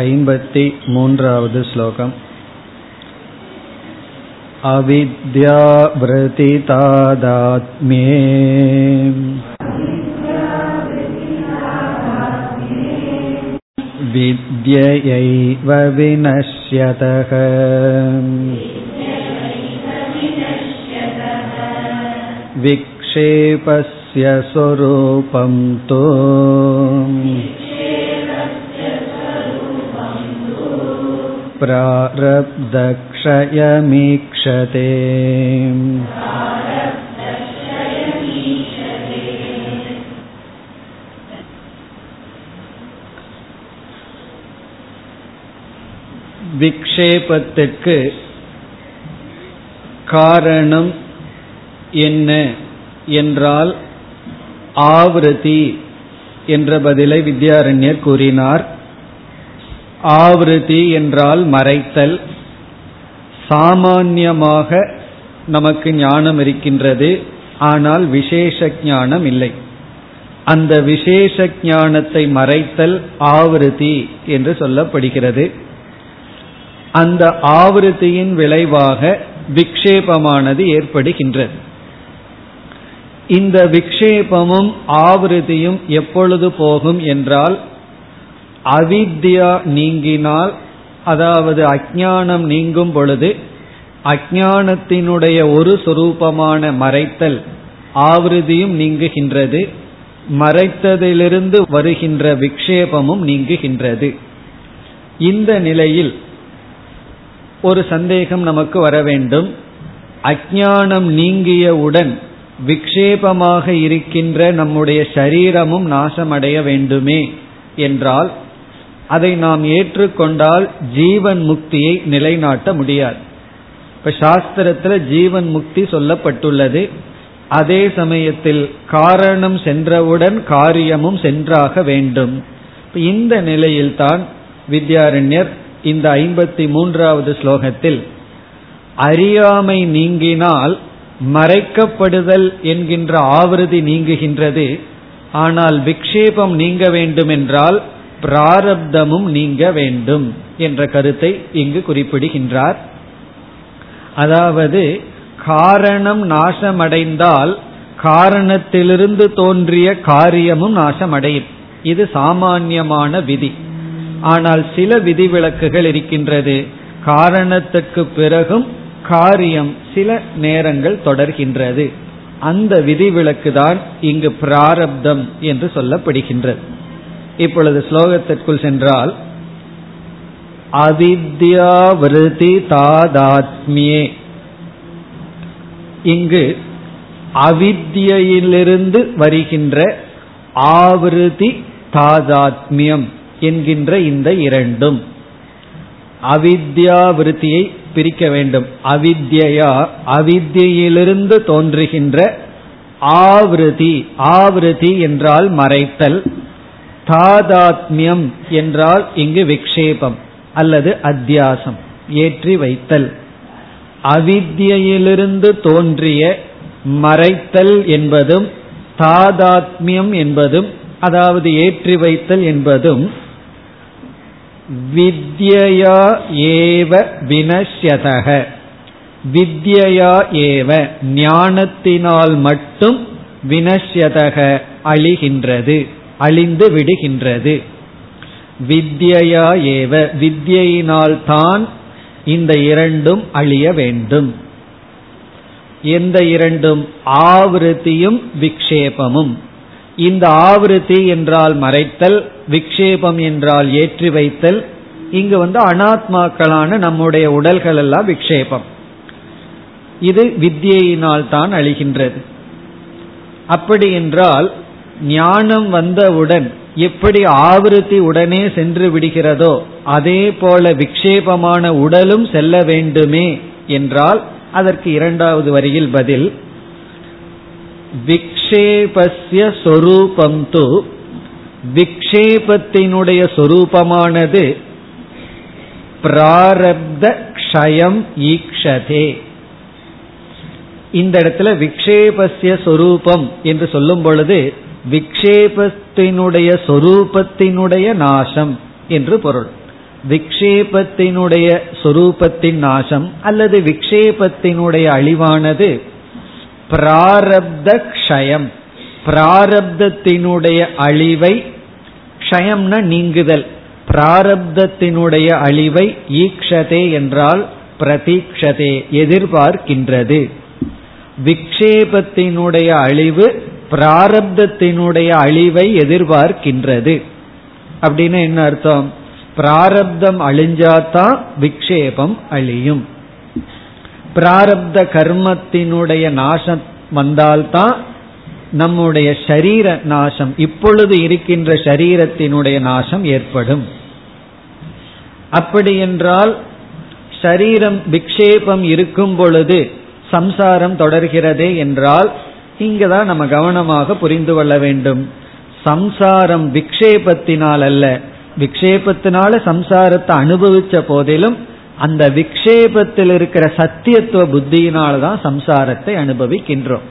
ऐम्बति मून्रावद् श्लोकम् अविद्यावृतितादात्म्ये विद्ययैव विनश्यतः विक्षेपस्य स्वरूपं तु प्रारब्धक्षयमीक्षते விக்ஷேபத்திற்கு காரணம் என்ன என்றால் ஆவருதி என்ற பதிலை வித்யாரண்யர் கூறினார் ஆவருதி என்றால் மறைத்தல். சாமான்யமாக நமக்கு ஞானம் இருக்கின்றது ஆனால் விசேஷ ஞானம் இல்லை. அந்த விசேஷ ஞானத்தை மறைத்தல் ஆவருதி என்று சொல்லப்படுகிறது. அந்த ஆவருத்தியின் விளைவாக விக்ஷேபமானது ஏற்படுகின்றது. இந்த விக்ஷேபமும் ஆவிருத்தியும் எப்பொழுது போகும் என்றால் அவித்யா நீங்கினால் அதாவது அஜானம் நீங்கும் பொழுது அஜானத்தினுடைய ஒரு சொரூபமான மறைத்தல் ஆவிருதியும் நீங்குகின்றது மறைத்ததிலிருந்து வருகின்ற விக்ஷேபமும் நீங்குகின்றது. இந்த நிலையில் ஒரு சந்தேகம் நமக்கு வர வேண்டும். அஜானம் நீங்கியவுடன் விக்ஷேபமாக இருக்கின்ற நம்முடைய சரீரமும் நாசமடைய வேண்டுமே என்றால் அதை நாம் ஏற்றுக்கொண்டால் ஜீவன் முக்தியை நிலைநாட்ட முடியாது. இப்ப சாஸ்திரத்துல ஜீவன் முக்தி சொல்லப்பட்டுள்ளது. அதே சமயத்தில் காரணம் சென்றவுடன் காரியமும் சென்றாக வேண்டும். இந்த நிலையில்தான் வித்யாரண்யர் இந்த ஐம்பத்தி மூன்றாவது ஸ்லோகத்தில் அறியாமை நீங்கினால் மறைக்கப்படுதல் என்கின்ற ஆவிருதி நீங்குகின்றது. ஆனால் விக்ஷேபம் நீங்க வேண்டுமென்றால் பிராரப்தமும் நீங்க வேண்டும் என்ற கருத்தை இங்கு குறிப்பிடுகின்றார். அதாவது காரணம் நாசமடைந்தால் காரணத்திலிருந்து தோன்றிய காரியமும் நாசமடையும். இது சாமான்யமான விதி. ஆனால் சில விதிவிலக்குகள் இருக்கின்றது. காரணத்துக்கு பிறகும் காரியம் சில நேரங்கள் தொடர்கின்றது. அந்த விதிவிலக்கு தான் இங்கு பிராரப்தம் என்று சொல்லப்படுகின்றது. இப்பொழுது ஸ்லோகத்திற்குள் சென்றால் அவித்யாவிருதி தாதாத்மியே. இங்கு அவித்யிலிருந்து வருகின்ற ஆவிருதி தாதாத்மியம் என்கின்ற இந்த இரண்டும். அவித்யாவிருத்தியை பிரிக்க வேண்டும். அவித்யா அவித்யிலிருந்து தோன்றுகின்ற ஆவிருதி ஆவிருதி என்றால் மறைத்தல். தாதாத்மியம் என்றால் இங்கு விக்ஷேபம் அல்லது அத்தியாசம் ஏற்றி வைத்தல். அவித்யிலிருந்து தோன்றிய மறைத்தல் என்பதும் தாதாத்மியம் என்பதும் அதாவது ஏற்றி வைத்தல் என்பதும் வித்யா ஏவ வினஷ்யதக. வித்யா ஏவ ஞானத்தினால் மட்டும் வினஷ்யதக அழிகின்றது. அழிந்து விடுகின்றது. வித்யா ஏவ வித்யினால் தான் இந்த இரண்டும் அழிய வேண்டும். எந்த இரண்டும்? ஆவிருத்தியும் விக்ஷேபமும். இந்த ஆவிருத்தி என்றால் மறைத்தல் விக்ஷேபம் என்றால் ஏற்றி வைத்தல் இங்கு வந்து அனாத்மாக்களான நம்முடைய உடல்கள் எல்லாம் விக்ஷேபம். இது வித்தியினால் தான் அழிகின்றது. அப்படி என்றால் ஞானம் வந்தவுடன் எப்படி ஆவிருத்தி உடனே சென்று விடுகிறதோ அதே போல விக்ஷேபமான உடலும் செல்ல வேண்டுமே என்றால் அதற்கு இரண்டாவது வரியில் பதில் விக்ஷேபஸ்ய சொரூபம் து விக்ஷேபத்தினுடைய சொரூபமானது பிராரப்த க்ஷயம் ஈக்ஷதே. இந்த இடத்துல விக்ஷேபஸ்ய சொரூபம் என்று சொல்லும் பொழுது விக்ஷேபத்தினுடைய சொரூபத்தினுடைய நாசம் என்று பொருள். விக்ஷேபத்தினுடைய சொரூபத்தின் நாசம் அல்லது விக்ஷேபத்தினுடைய அழிவானது பிராரப்த க்ஷயம் பிராரப்தத்தினுடைய அழிவை க்ஷயம்னா நீங்குதல். பிராரப்தத்தினுடைய அழிவை ஈக்ஷதே என்றால் பிரதீக்ஷதே எதிர்பார்க்கின்றது. விக்ஷேபத்தினுடைய அழிவு பிராரப்தத்தினுடைய அழிவை எதிர்பார்க்கின்றது. அப்படின்னு என்ன அர்த்தம்? பிராரப்தம் அழிஞ்சாதான் விக்ஷேபம் அழியும். பிராரப்த கர்மத்தினுடைய நாசம் வந்தால்தான் நம்முடைய சரீர நாசம் இப்பொழுது இருக்கின்ற சரீரத்தினுடைய நாசம் ஏற்படும். அப்படி என்றால் சரீரம் விக்ஷேபம் இருக்கும் பொழுது சம்சாரம் தொடர்கிறதே என்றால் இங்கதான் நம்ம கவனமாக புரிந்து கொள்ள வேண்டும். சம்சாரம் விக்ஷேபத்தினால் அல்ல விக்ஷேபத்தினால சம்சாரத்தை அனுபவிச்ச போதிலும் அந்த விக்ஷேபத்தில் இருக்கிற சத்தியத்துவ புத்தியினால்தான் சம்சாரத்தை அனுபவிக்கின்றோம்.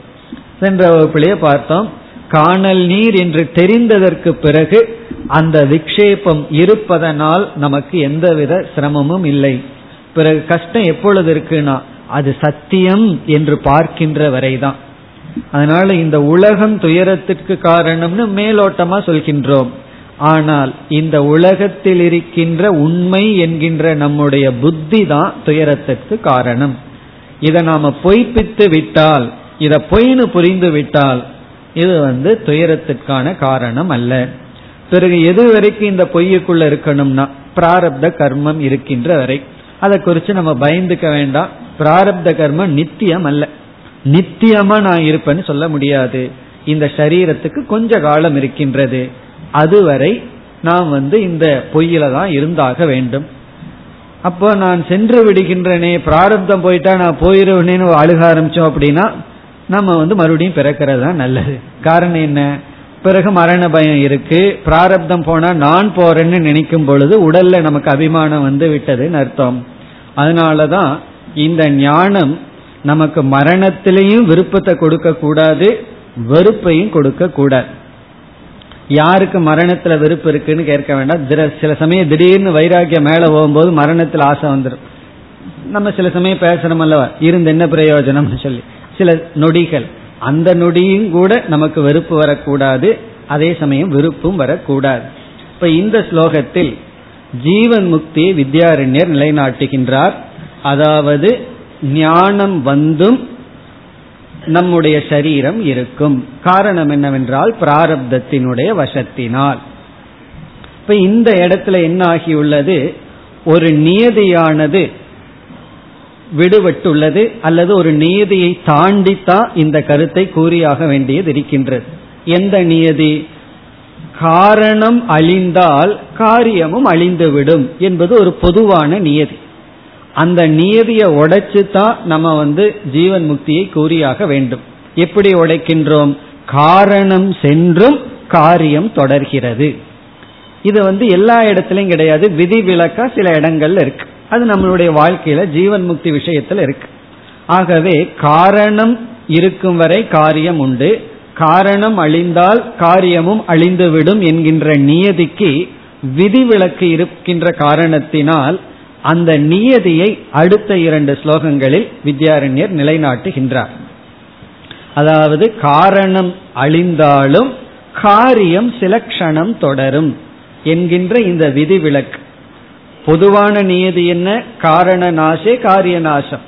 சென்ற வகுப்பிலேயே பார்த்தோம் காணல் நீர் என்று தெரிந்ததற்கு பிறகு அந்த விக்ஷேபம் இருப்பதனால் நமக்கு எந்தவித சிரமமும் இல்லை. பிறகு கஷ்டம் எப்பொழுது இருக்குன்னா அது சத்தியம் என்று பார்க்கின்ற வரைதான். அதனால இந்த உலகம் துயரத்திற்கு காரணம்னு மேலோட்டமா சொல்கின்றோம். ஆனால் இந்த உலகத்தில் இருக்கின்ற உண்மை என்கின்ற நம்முடைய புத்தி தான் துயரத்திற்கு காரணம். இதை நாம பொய்ப்பித்து விட்டால் இதை பொய்னு புரிந்து விட்டால் இது வந்து துயரத்திற்கான காரணம் அல்ல. பிறகு எது வரைக்கும் இந்த பொய்யுக்குள்ள இருக்கணும்னா பிராரப்த கர்மம் இருக்கின்ற வரை. அதை குறித்து நம்ம பயந்துக்க வேண்டாம். பிராரப்த கர்மம் நித்தியம் அல்ல. நித்தியமா நான் இருப்பேன்னு சொல்ல முடியாது. இந்த சரீரத்துக்கு கொஞ்ச காலம் இருக்கின்றது. அதுவரை நாம் வந்து இந்த பொய்யில தான் இருந்தாக வேண்டும். அப்போ நான் சென்று விடுகின்றனே பிராரப்தம் போயிட்டா நான் போயிருவேனேன்னு அழுக ஆரம்பிச்சோம் அப்படின்னா நம்ம வந்து மறுபடியும் பிறக்கிறது தான் நல்லது. காரணம் என்ன? பிறகு மரண பயம் இருக்கு. பிராரப்தம் போனா நான் போறேன்னு நினைக்கும் பொழுது உடல்ல நமக்கு அபிமானம் வந்து விட்டதுன்னு அர்த்தம். அதனாலதான் இந்த ஞானம் நமக்கு மரணத்திலையும் விருப்பத்தை கொடுக்க கூடாது வெறுப்பையும் கொடுக்க கூடாது. யாருக்கு மரணத்துல வெறுப்பு இருக்குன்னு கேட்க வேண்டாம். சில சமயம் திடீர்னு வைராக்கியம் மேல போகும்போது மரணத்துல ஆசை வந்துடும் நம்ம சில சமயம் பேசுறோம் அல்லவா இருந்து என்ன பிரயோஜனம்னு சொல்லி. சில நொடிகள். அந்த நொடியும் கூட நமக்கு வெறுப்பு வரக்கூடாது. அதே சமயம் விருப்பும் வரக்கூடாது. இப்ப இந்த ஸ்லோகத்தில் ஜீவன் முக்தியை வித்யாரண்யர் நிலைநாட்டுகின்றார். அதாவது ஞானம் வந்தும் நம்முடைய சரீரம் இருக்கும். காரணம் என்னவென்றால் பிராரப்தத்தினுடைய வசத்தினால். இப்ப இந்த இடத்துல என்ன ஆகியுள்ளது? ஒரு நியதியானது விடுபட்டுள்ளது அல்லது ஒரு நியதியை தாண்டித்தான் இந்த கருத்தை கூறியாக வேண்டியது இருக்கின்றது. எந்த நியதி? காரணம் அழிந்தால் காரியமும் அழிந்துவிடும் என்பது ஒரு பொதுவான நியதி. அந்த நியதியை உடைச்சு தான் நம்ம வந்து ஜீவன் முக்தியை கூறியாக வேண்டும். எப்படி உடைக்கின்றோம்? காரணம் சென்றும் காரியம் தொடர்கிறது. இது வந்து எல்லா இடத்துலையும் கிடையாது. விதி விலக்கா சில இடங்கள்ல இருக்கு. அது நம்மளுடைய வாழ்க்கையில ஜீவன் முக்தி விஷயத்துல இருக்கு. ஆகவே காரணம் இருக்கும் வரை காரியம் உண்டு. காரணம் அழிந்தால் காரியமும் அழிந்துவிடும் என்கின்ற நியதிக்கு விதிவிலக்கு இருக்கின்ற காரணத்தினால் அந்த நியதியை அடுத்த இரண்டு ஸ்லோகங்களில் வித்யாரண்யர் நிலைநாட்டுகின்றார். அதாவது காரணம் அழிந்தாலும் காரியம் சில க்ஷணம் தொடரும் என்கின்ற இந்த விதிவிலக்கு. பொதுவான நியதி என்ன? காரண நாசே காரிய நாசம்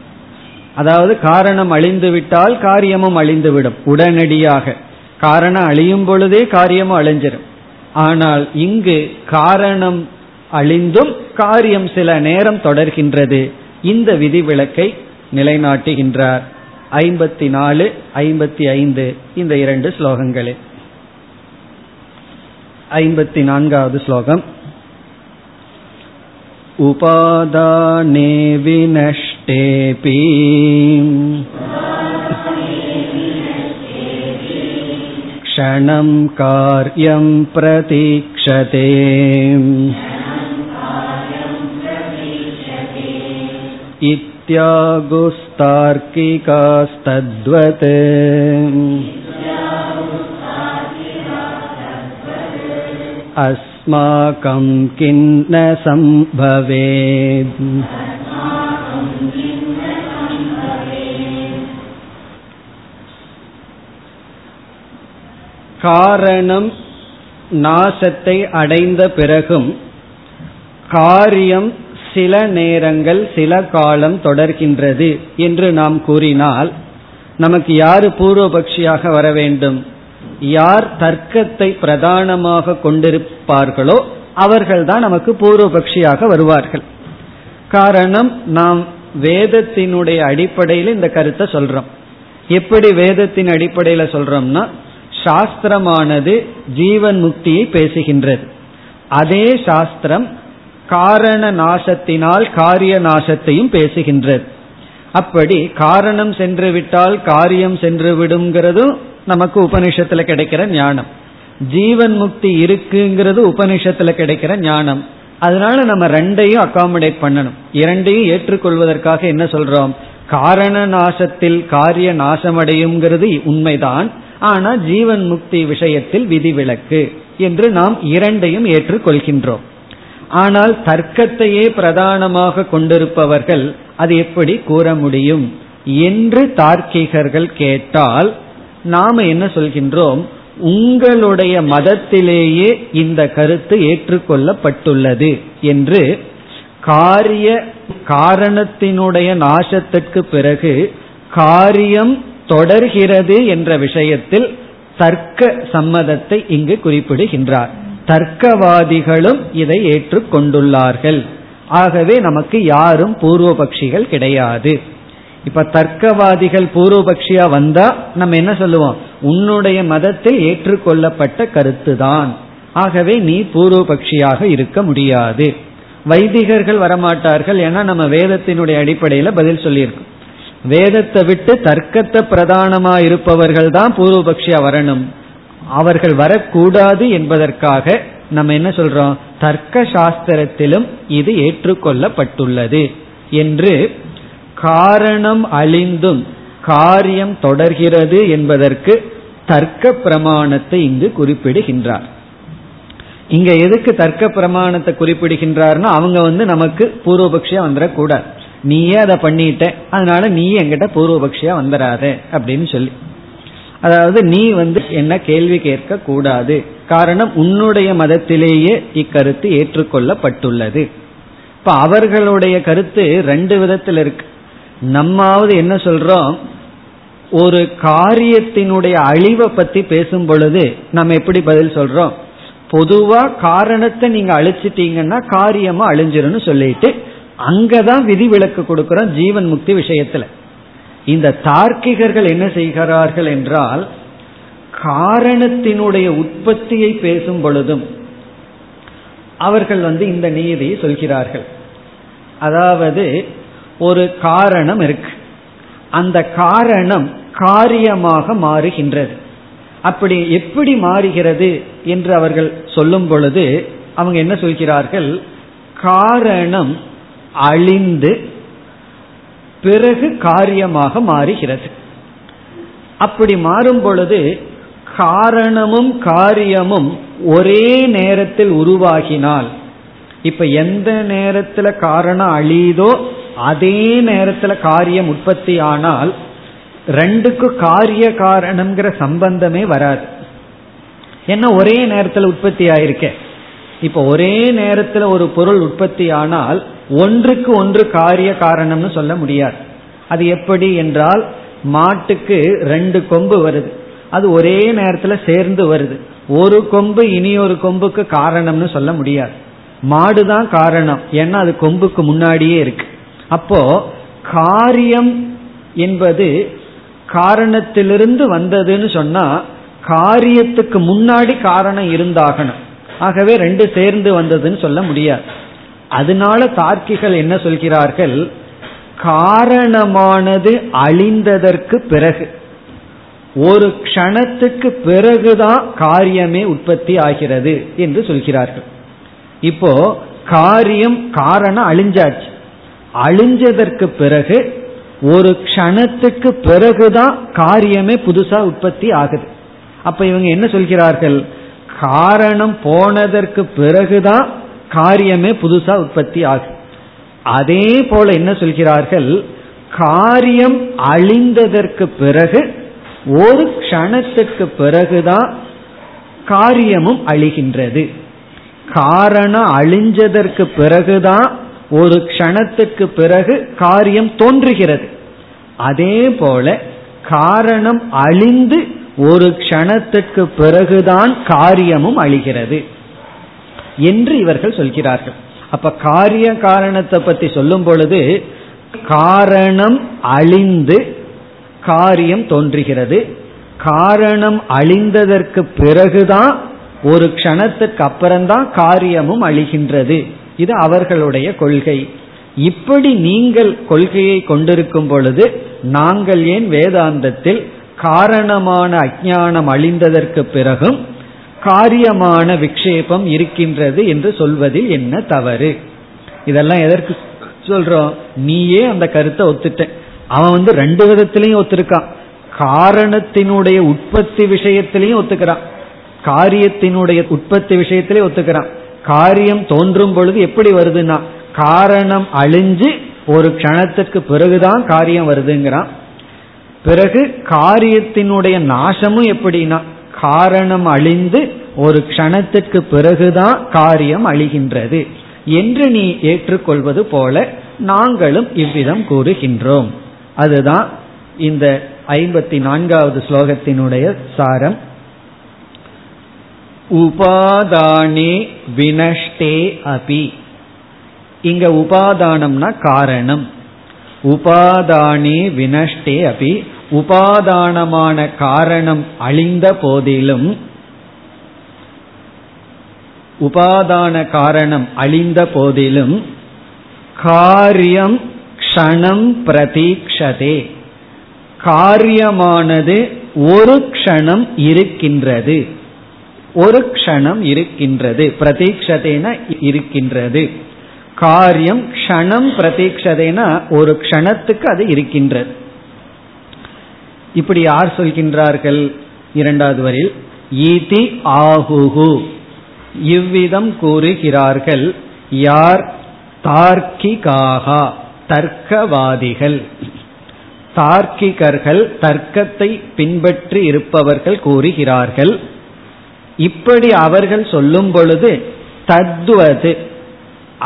அதாவது காரணம் அழிந்து விட்டால் காரியமும் அழிந்துவிடும் உடனடியாக. காரணம் அழியும் பொழுதே காரியமும் அழிஞ்சிடும் ஆனால் இங்கு காரணம் அழிந்தும் காரியம் சில நேரம் தொடர்கின்றது இந்த விதிவிலக்கை நிலைநாட்டுகின்றார் ஐம்பத்தி நாலு ஐம்பத்தி ஐந்து இந்த இரண்டு ஸ்லோகங்களே ஐம்பத்தி நான்காவது ஸ்லோகம் उपादाने विनष्टेऽपि क्षणं कार्यं प्रतीक्षते इत्यागुस्तार्किकास्तद्वत् अस् तदस्माकं किन्न सम्भवेत् காரணம் நாசத்தை அடைந்த பிறகும் காரியம் சில நேரங்கள் சில காலம் தொடர்கின்றது என்று நாம் கூறினால் நமக்கு யாரு பூர்வபக்ஷியாக வர வேண்டும்? யார் தர்க்கத்தை பிரதானமாக கொண்டிருப்பார்களோ அவர்கள்தான் நமக்கு பூர்வபக்ஷியாக வருவார்கள். காரணம் நாம் வேதத்தினுடைய அடிப்படையில் இந்த கருத்தை சொல்றோம். எப்படி வேதத்தின் அடிப்படையில் சொல்றோம்னா சாஸ்திரமானது ஜீவன் முக்தியை பேசுகின்றது. அதே சாஸ்திரம் காரண நாசத்தினால் காரிய நாசத்தையும் பேசுகின்றது அப்படி காரணம் சென்று விட்டால் காரியம் சென்று விடுங்கிறதும் நமக்கு உபனிஷத்துல கிடைக்கிற ஞானம். ஜீவன் முக்தி இருக்குங்கிறது உபனிஷத்துல கிடைக்கிற ஞானம். அதனால நம்ம ரெண்டையும் அகாமடேட் பண்ணணும். இரண்டையும் ஏற்றுக்கொள்வதற்காக என்ன சொல்றோம்? காரண நாசத்தில் காரிய நாசமடையுங்கிறது உண்மைதான். ஆனா ஜீவன் முக்தி விஷயத்தில் விதிவிலக்கு என்று நாம் இரண்டையும் ஏற்றுக்கொள்கின்றோம். ஆனால் தர்க்கத்தையே பிரதானமாக கொண்டிருப்பவர்கள் அது எப்படி கூற முடியும்? என்று தார்க்கிகர்கள் கேட்டால் நாம என்ன சொல்கின்றோம்? உங்களுடைய மதத்திலேயே இந்த கருத்து ஏற்றுக்கொள்ளப்பட்டுள்ளது என்று காரிய காரணத்தினுடைய நாசத்திற்கு பிறகு காரியம் தொடர்கிறது என்ற விஷயத்தில் தர்க்க சம்மதத்தை இங்கு குறிப்பிடுகின்றார். தர்க்கவாதிகளும் இதை ஏற்றுக்கொண்டுள்ளார்கள். ஆகவே நமக்கு யாரும் பூர்வபக்ஷிகள் கிடையாது. இப்ப தர்க்கவாதிகள் பூர்வபக்ஷியா வந்தா நம்ம என்ன சொல்லுவோம்? உன்னுடைய மதத்தில் ஏற்றுக்கொள்ளப்பட்ட கருத்துதான். ஆகவே நீ பூர்வபக்ஷியாக இருக்க முடியாது. வைதிகர்கள் வரமாட்டார்கள் ஏன்னா நம்ம வேதத்தினுடைய அடிப்படையில பதில் சொல்லியிருக்கோம் வேதத்தை விட்டு தர்க்கத்தை பிரதானமா இருப்பவர்கள் தான் பூர்வபக்ஷியா வரணும். அவர்கள் வரக்கூடாது என்பதற்காக நம்ம என்ன சொல்றோம்? தர்க்க சாஸ்திரத்திலும் இது ஏற்றுக்கொள்ளப்பட்டுள்ளது என்று காரணம் அழிந்தும் காரியம் தொடர்கிறது என்பதற்கு தர்க்க பிரமாணத்தை இங்கு குறிப்பிடுகின்றார். இங்க எதுக்கு தர்க்க பிரமாணத்தை குறிப்பிடுகின்றார்னா அவங்க வந்து நமக்கு பூர்வபக்ஷியா வந்துடக்கூடாது. நீயே அதை பண்ணிட்ட அதனால நீ எங்கிட்ட பூர்வபக்ஷியா வந்துடாத அப்படின்னு சொல்லி. அதாவது நீ வந்து என்ன கேள்வி கேட்க கூடாது. காரணம் உன்னுடைய மதத்திலேயே இக்கருத்து ஏற்றுக்கொள்ளப்பட்டுள்ளது. இப்ப அவர்களுடைய கருத்து ரெண்டு விதத்தில் இருக்கு. நம்மாவது என்ன சொல்றோம்? ஒரு காரியத்தினுடைய அழிவை பத்தி பேசும் பொழுது நம்ம எப்படி பதில் சொல்றோம்? பொதுவா காரணத்தை நீங்க அழிச்சிட்டீங்கன்னா காரியமா அழிஞ்சிரும்னு சொல்லிட்டு அங்கதான் விதி விலக்கு கொடுக்கிறோம் ஜீவன் முக்தி விஷயத்துல. இந்த தார்க்கிகர்கள் என்ன செய்கிறார்கள் என்றால் காரணத்தினுடைய உற்பத்தியை பேசும் பொழுதும் அவர்கள் வந்து இந்த நீதியை சொல்கிறார்கள். அதாவது ஒரு காரணம் இருக்கு. அந்த காரணம் காரியமாக மாறுகின்றது. அப்படி எப்படி மாறுகிறது என்று அவர்கள் சொல்லும் பொழுது அவங்க என்ன சொல்கிறார்கள்? காரணம் அழிந்து பிறகு காரியமாக மாறுகிறது. அப்படி மாறும் பொழுது காரணமும் காரியமும் ஒரே நேரத்தில் உருவாகினால் இப்ப எந்த நேரத்துல காரணம் அழியுதோ அதே நேரத்துல காரியம் உற்பத்தி ஆனால் ரெண்டுக்கு காரிய காரணம்ங்கிற சம்பந்தமே வராது. ஏன்னா ஒரே நேரத்தில் உற்பத்தி ஆயிருக்க. இப்ப ஒரே நேரத்தில் ஒரு பொருள் உற்பத்தி ஆனால் ஒன்றுக்கு ஒன்று காரிய காரணம்னு சொல்ல முடியாது. அது எப்படி என்றால் மாட்டுக்கு ரெண்டு கொம்பு வருது. அது ஒரே நேரத்தில் சேர்ந்து வருது. ஒரு கொம்பு இனி ஒரு கொம்புக்கு காரணம்னு சொல்ல முடியாது. மாடுதான் காரணம். ஏன்னா அது கொம்புக்கு முன்னாடியே இருக்கு. அப்போ காரியம் என்பது காரணத்திலிருந்து வந்ததுன்னு சொன்னா காரியத்துக்கு முன்னாடி காரணம் இருந்தாகணும். ஆகவே ரெண்டு சேர்ந்து வந்ததுன்னு சொல்ல முடியாது. அதனால தார்க்கிகள் என்ன சொல்கிறார்கள்? காரணமானது அழிந்ததற்கு பிறகு. ஒரு க்ஷணத்துக்கு பிறகுதான் காரியமே உற்பத்தி ஆகிறது என்று சொல்கிறார்கள். இப்போ காரியம் காரணம் அழிஞ்சாச்சு. அழிஞ்சதற்கு பிறகு ஒரு க்ஷணத்துக்கு பிறகுதான் காரியமே புதுசா உற்பத்தி ஆகுது. அப்ப இவங்க என்ன சொல்கிறார்கள்? காரணம் போனதற்கு பிறகுதான் காரியமே புதுசா உற்பத்தி ஆகும் அதே போல என்ன சொல்கிறார்கள்? காரியம் அழிந்ததற்கு பிறகு ஒரு க்ஷணத்துக்கு பிறகுதான் காரியமும் அழிகின்றது. காரணம் அழிஞ்சதற்கு பிறகுதான் ஒரு க்ஷணத்துக்கு பிறகு காரியம் தோன்றுகிறது. அதே போல காரணம் அழிந்து ஒரு க்ஷணத்துக்கு பிறகுதான் காரியமும் அழிகிறது. என்று இவர்கள் சொல்கிறார்கள். அப்ப காரிய காரணத்தை பத்தி சொல்லும் பொழுது காரணம் அழிந்து காரியம் தோன்றுகிறது. காரணம் அழிந்ததற்கு பிறகுதான் ஒரு க்ஷணத்துக்கு அப்புறம்தான் காரியமும் அழிகின்றது. இது அவர்களுடைய கொள்கை. இப்படி நீங்கள் கொள்கையை கொண்டிருக்கும் பொழுது நாங்கள் ஏன் வேதாந்தத்தில் காரணமான அஜானம் அழிந்ததற்கு பிறகும் காரியமான விக்ஷேபம் இருக்கின்றது என்று சொல்வதில் என்ன தவறு? இதெல்லாம் எதற்கு சொல்றோம்? நீயே அந்த கருத்தை ஒத்துட்ட. அவன் வந்து ரெண்டு விதத்திலையும் ஒத்துருக்கான். காரணத்தினுடைய உற்பத்தி விஷயத்திலையும் ஒத்துக்கிறான். காரியத்தினுடைய உற்பத்தி விஷயத்திலே ஒத்துக்கிறான். காரியம் தோன்றும் பொழுது எப்படி வருதுன்னா காரணம் அழிஞ்சு ஒரு க்ஷணத்துக்கு பிறகுதான் காரியம் வருதுங்கிறான். பிறகு காரியத்தினுடைய நாசமும் எப்படின்னா காரணம் அழிந்து ஒரு க்ஷணத்துக்கு பிறகுதான் காரியம் அழிகின்றது என்று நீ ஏற்றுக்கொள்வது போல நாங்களும் இவ்விதம் கூறுகின்றோம். அதுதான் இந்த ஐம்பத்தி நான்காவது ஸ்லோகத்தினுடைய சாரம். உபாதானே வினஷ்டே அபி. இங்க உபாதானம்னா காரணம். உபாதானே வினஷ்டே அபி. உபாதானமான காரணம் அழிந்த போதிலும் உபாதான காரணம் அழிந்த போதிலும் காரியம் க்ஷணம் பிரதீக்ஷதே. காரியமானது ஒரு க்ஷணம் இருக்கின்றது. ஒரு க்ஷணம் இருக்கின்றது. பிரதீக்ஷதேன இருக்கின்றது. காரியம் க்ஷணம் பிரதீட்சதேனா ஒரு க்ஷணத்துக்கு அது இருக்கின்றது. இப்படி யார் சொல்கின்றார்கள்? இரண்டாவது வரில் ஈதி ஆகுகு. இவ்விதம் கூறுகிறார்கள் யார் தார்க்கிகாகா தர்க்கவாதிகள். தார்க்கிகர்கள் தர்க்கத்தை பின்பற்றி இருப்பவர்கள் கூறுகிறார்கள். இப்படி அவர்கள் சொல்லும் பொழுது தத்துவது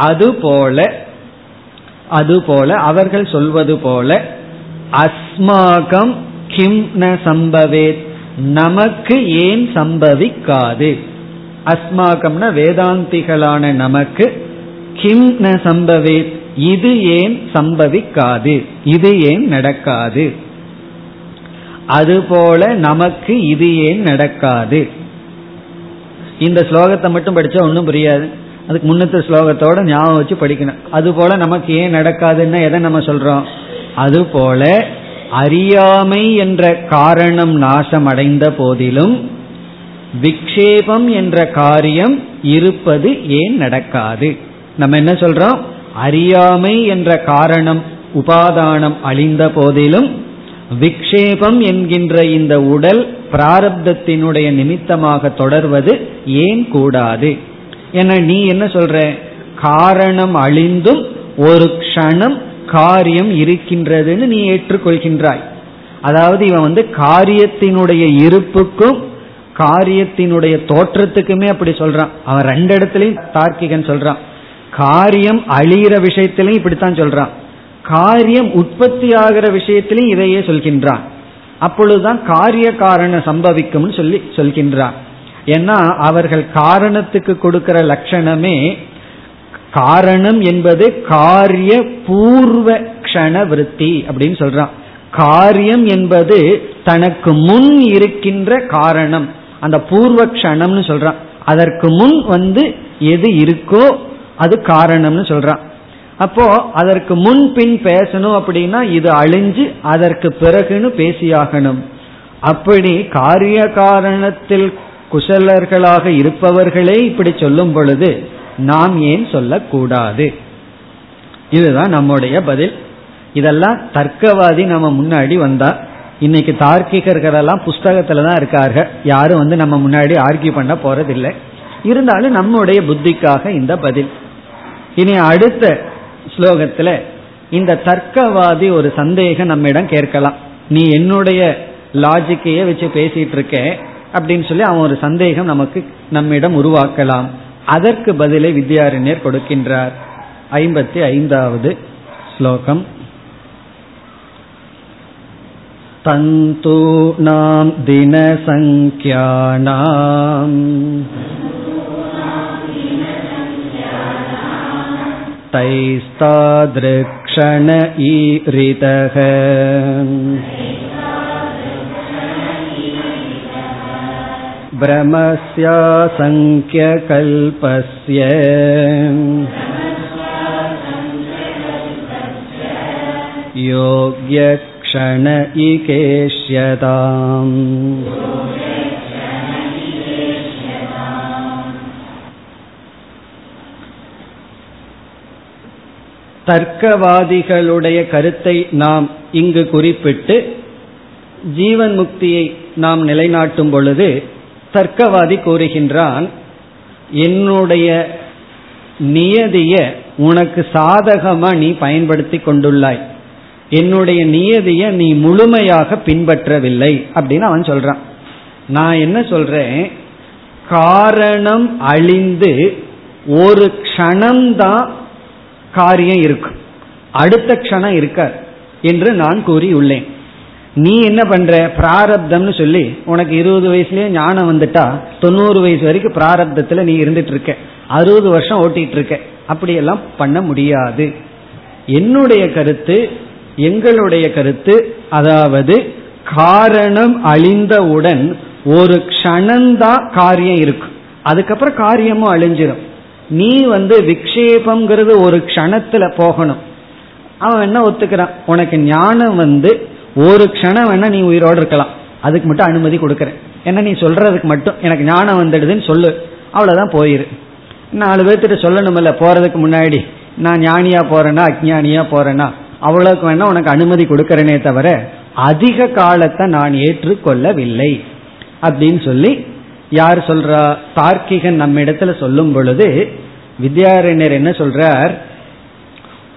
அதுபோல அதுபோல அவர்கள் சொல்வது போல அஸ்மாகம் கிம் ந சம்பவேத். நமக்கு ஏன் சம்பவிக்காது? அஸ்மாகம்ன வேதாந்திகளான நமக்கு கிம் ந சம்பவேத். இது ஏன் சம்பவிக்காது? இது ஏன் நடக்காது? அதுபோல நமக்கு இது ஏன் நடக்காது? இந்த ஸ்லோகத்தை மட்டும் படிச்சா ஒன்றும் புரியாது. அதுக்கு முன்னத்த ஸ்லோகத்தோட ஞாபகம் வச்சு படிக்கணும். அது போல நமக்கு ஏன் நடக்காதுன்னா எதை நம்ம சொல்றோம்? அது போல அறியாமை என்ற காரணம் நாசம் அடைந்த போதிலும் விக்ஷேபம் என்ற காரியம் இருப்பது ஏன் நடக்காது? நம்ம என்ன சொல்றோம்? அறியாமை என்ற காரணம் உபாதானம் அழிந்த போதிலும் விக்ஷேபம் என்கின்ற இந்த உடல் பிராரப்தத்தினுடைய நிமித்தமாக தொடர்வது ஏன் கூடாது? என நீ என்ன சொல்ற? காரணம் அழிந்தும் ஒரு க்ஷணம் காரியம் இருக்கின்றதுன்னு நீ ஏற்றுக்கொள்கின்றாய். அதாவது இவன் வந்து காரியத்தினுடைய இருப்புக்கும் காரியத்தினுடைய தோற்றத்துக்குமே அப்படி சொல்றான். அவன் ரெண்டு இடத்துலயும் தார்க்கிகன் சொல்றான். காரியம் அழிகிற விஷயத்திலையும் இப்படித்தான் சொல்றான். காரியம் உற்பத்தி ஆகிற விஷயத்திலையும் இதையே சொல்கின்றான். அப்பொழுதுதான் காரிய காரணம் சம்பவிக்கும்னு சொல்லி சொல்கின்றான். ஏன்னா அவர்கள் காரணத்துக்கு கொடுக்கிற லட்சணமே காரணம் என்பது காரிய பூர்வ க்ஷண விருத்தி அப்படின்னு சொல்றான். காரியம் என்பது தனக்கு முன் இருக்கின்ற காரணம். அந்த பூர்வ க்ஷணம்னு சொல்றான். அதற்கு முன் வந்து எது இருக்கோ அது காரணம்னு சொல்றான். அப்போ அதற்கு முன் பின் பேசணும் அப்படின்னா இது அழிஞ்சு அதற்கு பிறகுன்னு பேசியாகணும். அப்படி காரிய காரணத்தில் குசலர்களாக இருப்பவர்களே இப்படி சொல்லும் பொழுது நாம் ஏன் சொல்லக்கூடாது? இதுதான் நம்முடைய பதில். இதெல்லாம் தர்க்கவாதி நம்ம முன்னாடி வந்தா இன்னைக்கு தார்க்கிகர்களெல்லாம் புஸ்தகத்துல தான் இருக்கார்கள். யாரும் வந்து நம்ம முன்னாடி ஆர்கியூ பண்ண போறதில்லை. இருந்தாலும் நம்முடைய புத்திக்காக இந்த பதில். இனி அடுத்த ஸ்லோகத்துல இந்த தர்க்கவாதி ஒரு சந்தேகம் நம்மிடம் கேட்கலாம். நீ என்னுடைய லாஜிக்கையே வச்சு பேசிட்டு இருக்க அப்படின்னு சொல்லி அவன் ஒரு சந்தேகம் நமக்கு நம்மிடம் உருவாக்கலாம். அதற்கு பதிலை வித்யாரண்யர் கொடுக்கின்றார் ஐம்பத்தி ஐந்தாவது ஸ்லோகம் तन्तूनां दिनसङ्ख्यानाम् तैस्तादृक्षण ईरितः भ्रमस्यासङ्ख्यकल्पस्य योग्यक्षण इकेष्यताम् தர்க்கவாதிகளுடைய கருத்தை நாம் இங்கு குறிப்பிட்டு ஜீவன் முக்தியை நாம் நிலைநாட்டும் பொழுது தர்க்கவாதி கூறுகின்றான் என்னுடைய நியதிய உனக்கு சாதகமா நீ பயன்படுத்தி கொண்டுள்ளாய். என்னுடைய நியதிய நீ முழுமையாக பின்பற்றவில்லை அப்படின்னு அவன் சொல்றான். நான் என்ன சொல்றேன்? காரணம் அழிந்து ஒரு க்ஷணம்தான் காரியம் இருக்கும். அடுத்த க்ஷணம் இருக்கார் என்று நான் கூறியுள்ளேன். நீ என்ன பண்ற? பிராரப்தம்னு சொல்லி உனக்கு இருபது வயசுலயே ஞானம் வந்துட்டா தொண்ணூறு வயசு வரைக்கும் பிராரப்தத்துல நீ இருந்துட்டு இருக்க. அறுபது வருஷம் ஓட்டிட்டு இருக்க. அப்படியெல்லாம் பண்ண முடியாது. என்னுடைய கருத்து எங்களுடைய கருத்து அதாவது காரணம் அழிந்தவுடன் ஒரு க்ஷணந்தான் காரியம் இருக்கும். அதுக்கப்புறம் காரியமும் அழிஞ்சிடும் நீ வந்து விக்ஷேபம்ங்கிறது ஒரு க்ஷணத்துல போகணும். அவன் என்ன ஒத்துக்கிறான்? உனக்கு ஞானம் வந்து ஒரு க்ஷணம் வேணா நீ உயிரோடு இருக்கலாம். அதுக்கு மட்டும் அனுமதி கொடுக்குறேன். ஏன்னா நீ சொல்றதுக்கு மட்டும் எனக்கு ஞானம் வந்துடுதுன்னு சொல்லு. அவ்வளவுதான் போயிரு. நாலு பேர்த்திட்ட சொல்லணுமில்ல போறதுக்கு முன்னாடி. நான் ஞானியா போறேனா அஜ்ஞானியா போறேனா? அவ்வளவுக்கு வேணா உனக்கு அனுமதி கொடுக்கறனே தவிர அதிக காலத்தை நான் ஏற்றுக்கொள்ளவில்லை. அப்படின்னு சொல்லி யார் சொல்றா? தார்க்கிகன் நம்ம இடத்துல சொல்லும் பொழுது வித்யாரண்யர் என்ன சொல்றார்?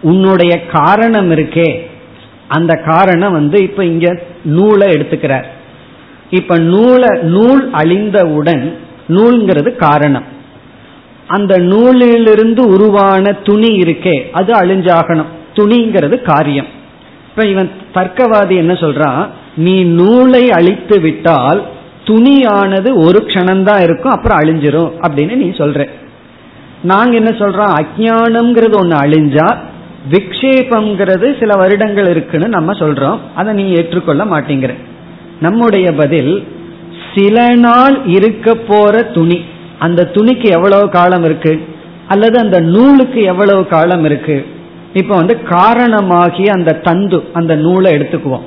உன்னுடைய காரணம் இருக்கே. அந்த காரணம் வந்து இப்ப இங்க நூலை எடுத்துக்கிறார். இப்ப நூலை நூல் அழிந்தவுடன் நூல்ங்கிறது காரணம். அந்த நூலிலிருந்து உருவான துணி இருக்கே அது அழிஞ்சாகணும். துணிங்கிறது காரியம். இப்ப இவன் தர்க்கவாதி என்ன சொல்றான்? நீ நூலை அழித்து விட்டால் துணியானது ஒரு க்ஷணம்தான் இருக்கும் அப்புறம் அழிஞ்சிரும் அப்படின்னு நீ சொல்ற. நாங்க என்ன சொல்றோம்? அஜானம்ங்கிறது ஒன்று அழிஞ்சா விக்ஷேபம்ங்கிறது சில வருடங்கள் இருக்குன்னு நம்ம சொல்றோம். அதை நீ ஏற்றுக்கொள்ள மாட்டேங்கிற. நம்முடைய பதில் சில நாள் இருக்க போற துணி. அந்த துணிக்கு எவ்வளவு காலம் இருக்கு? அல்லது அந்த நூலுக்கு எவ்வளவு காலம் இருக்கு? இப்ப வந்து காரணமாகி அந்த தந்து அந்த நூலை எடுத்துக்குவோம்.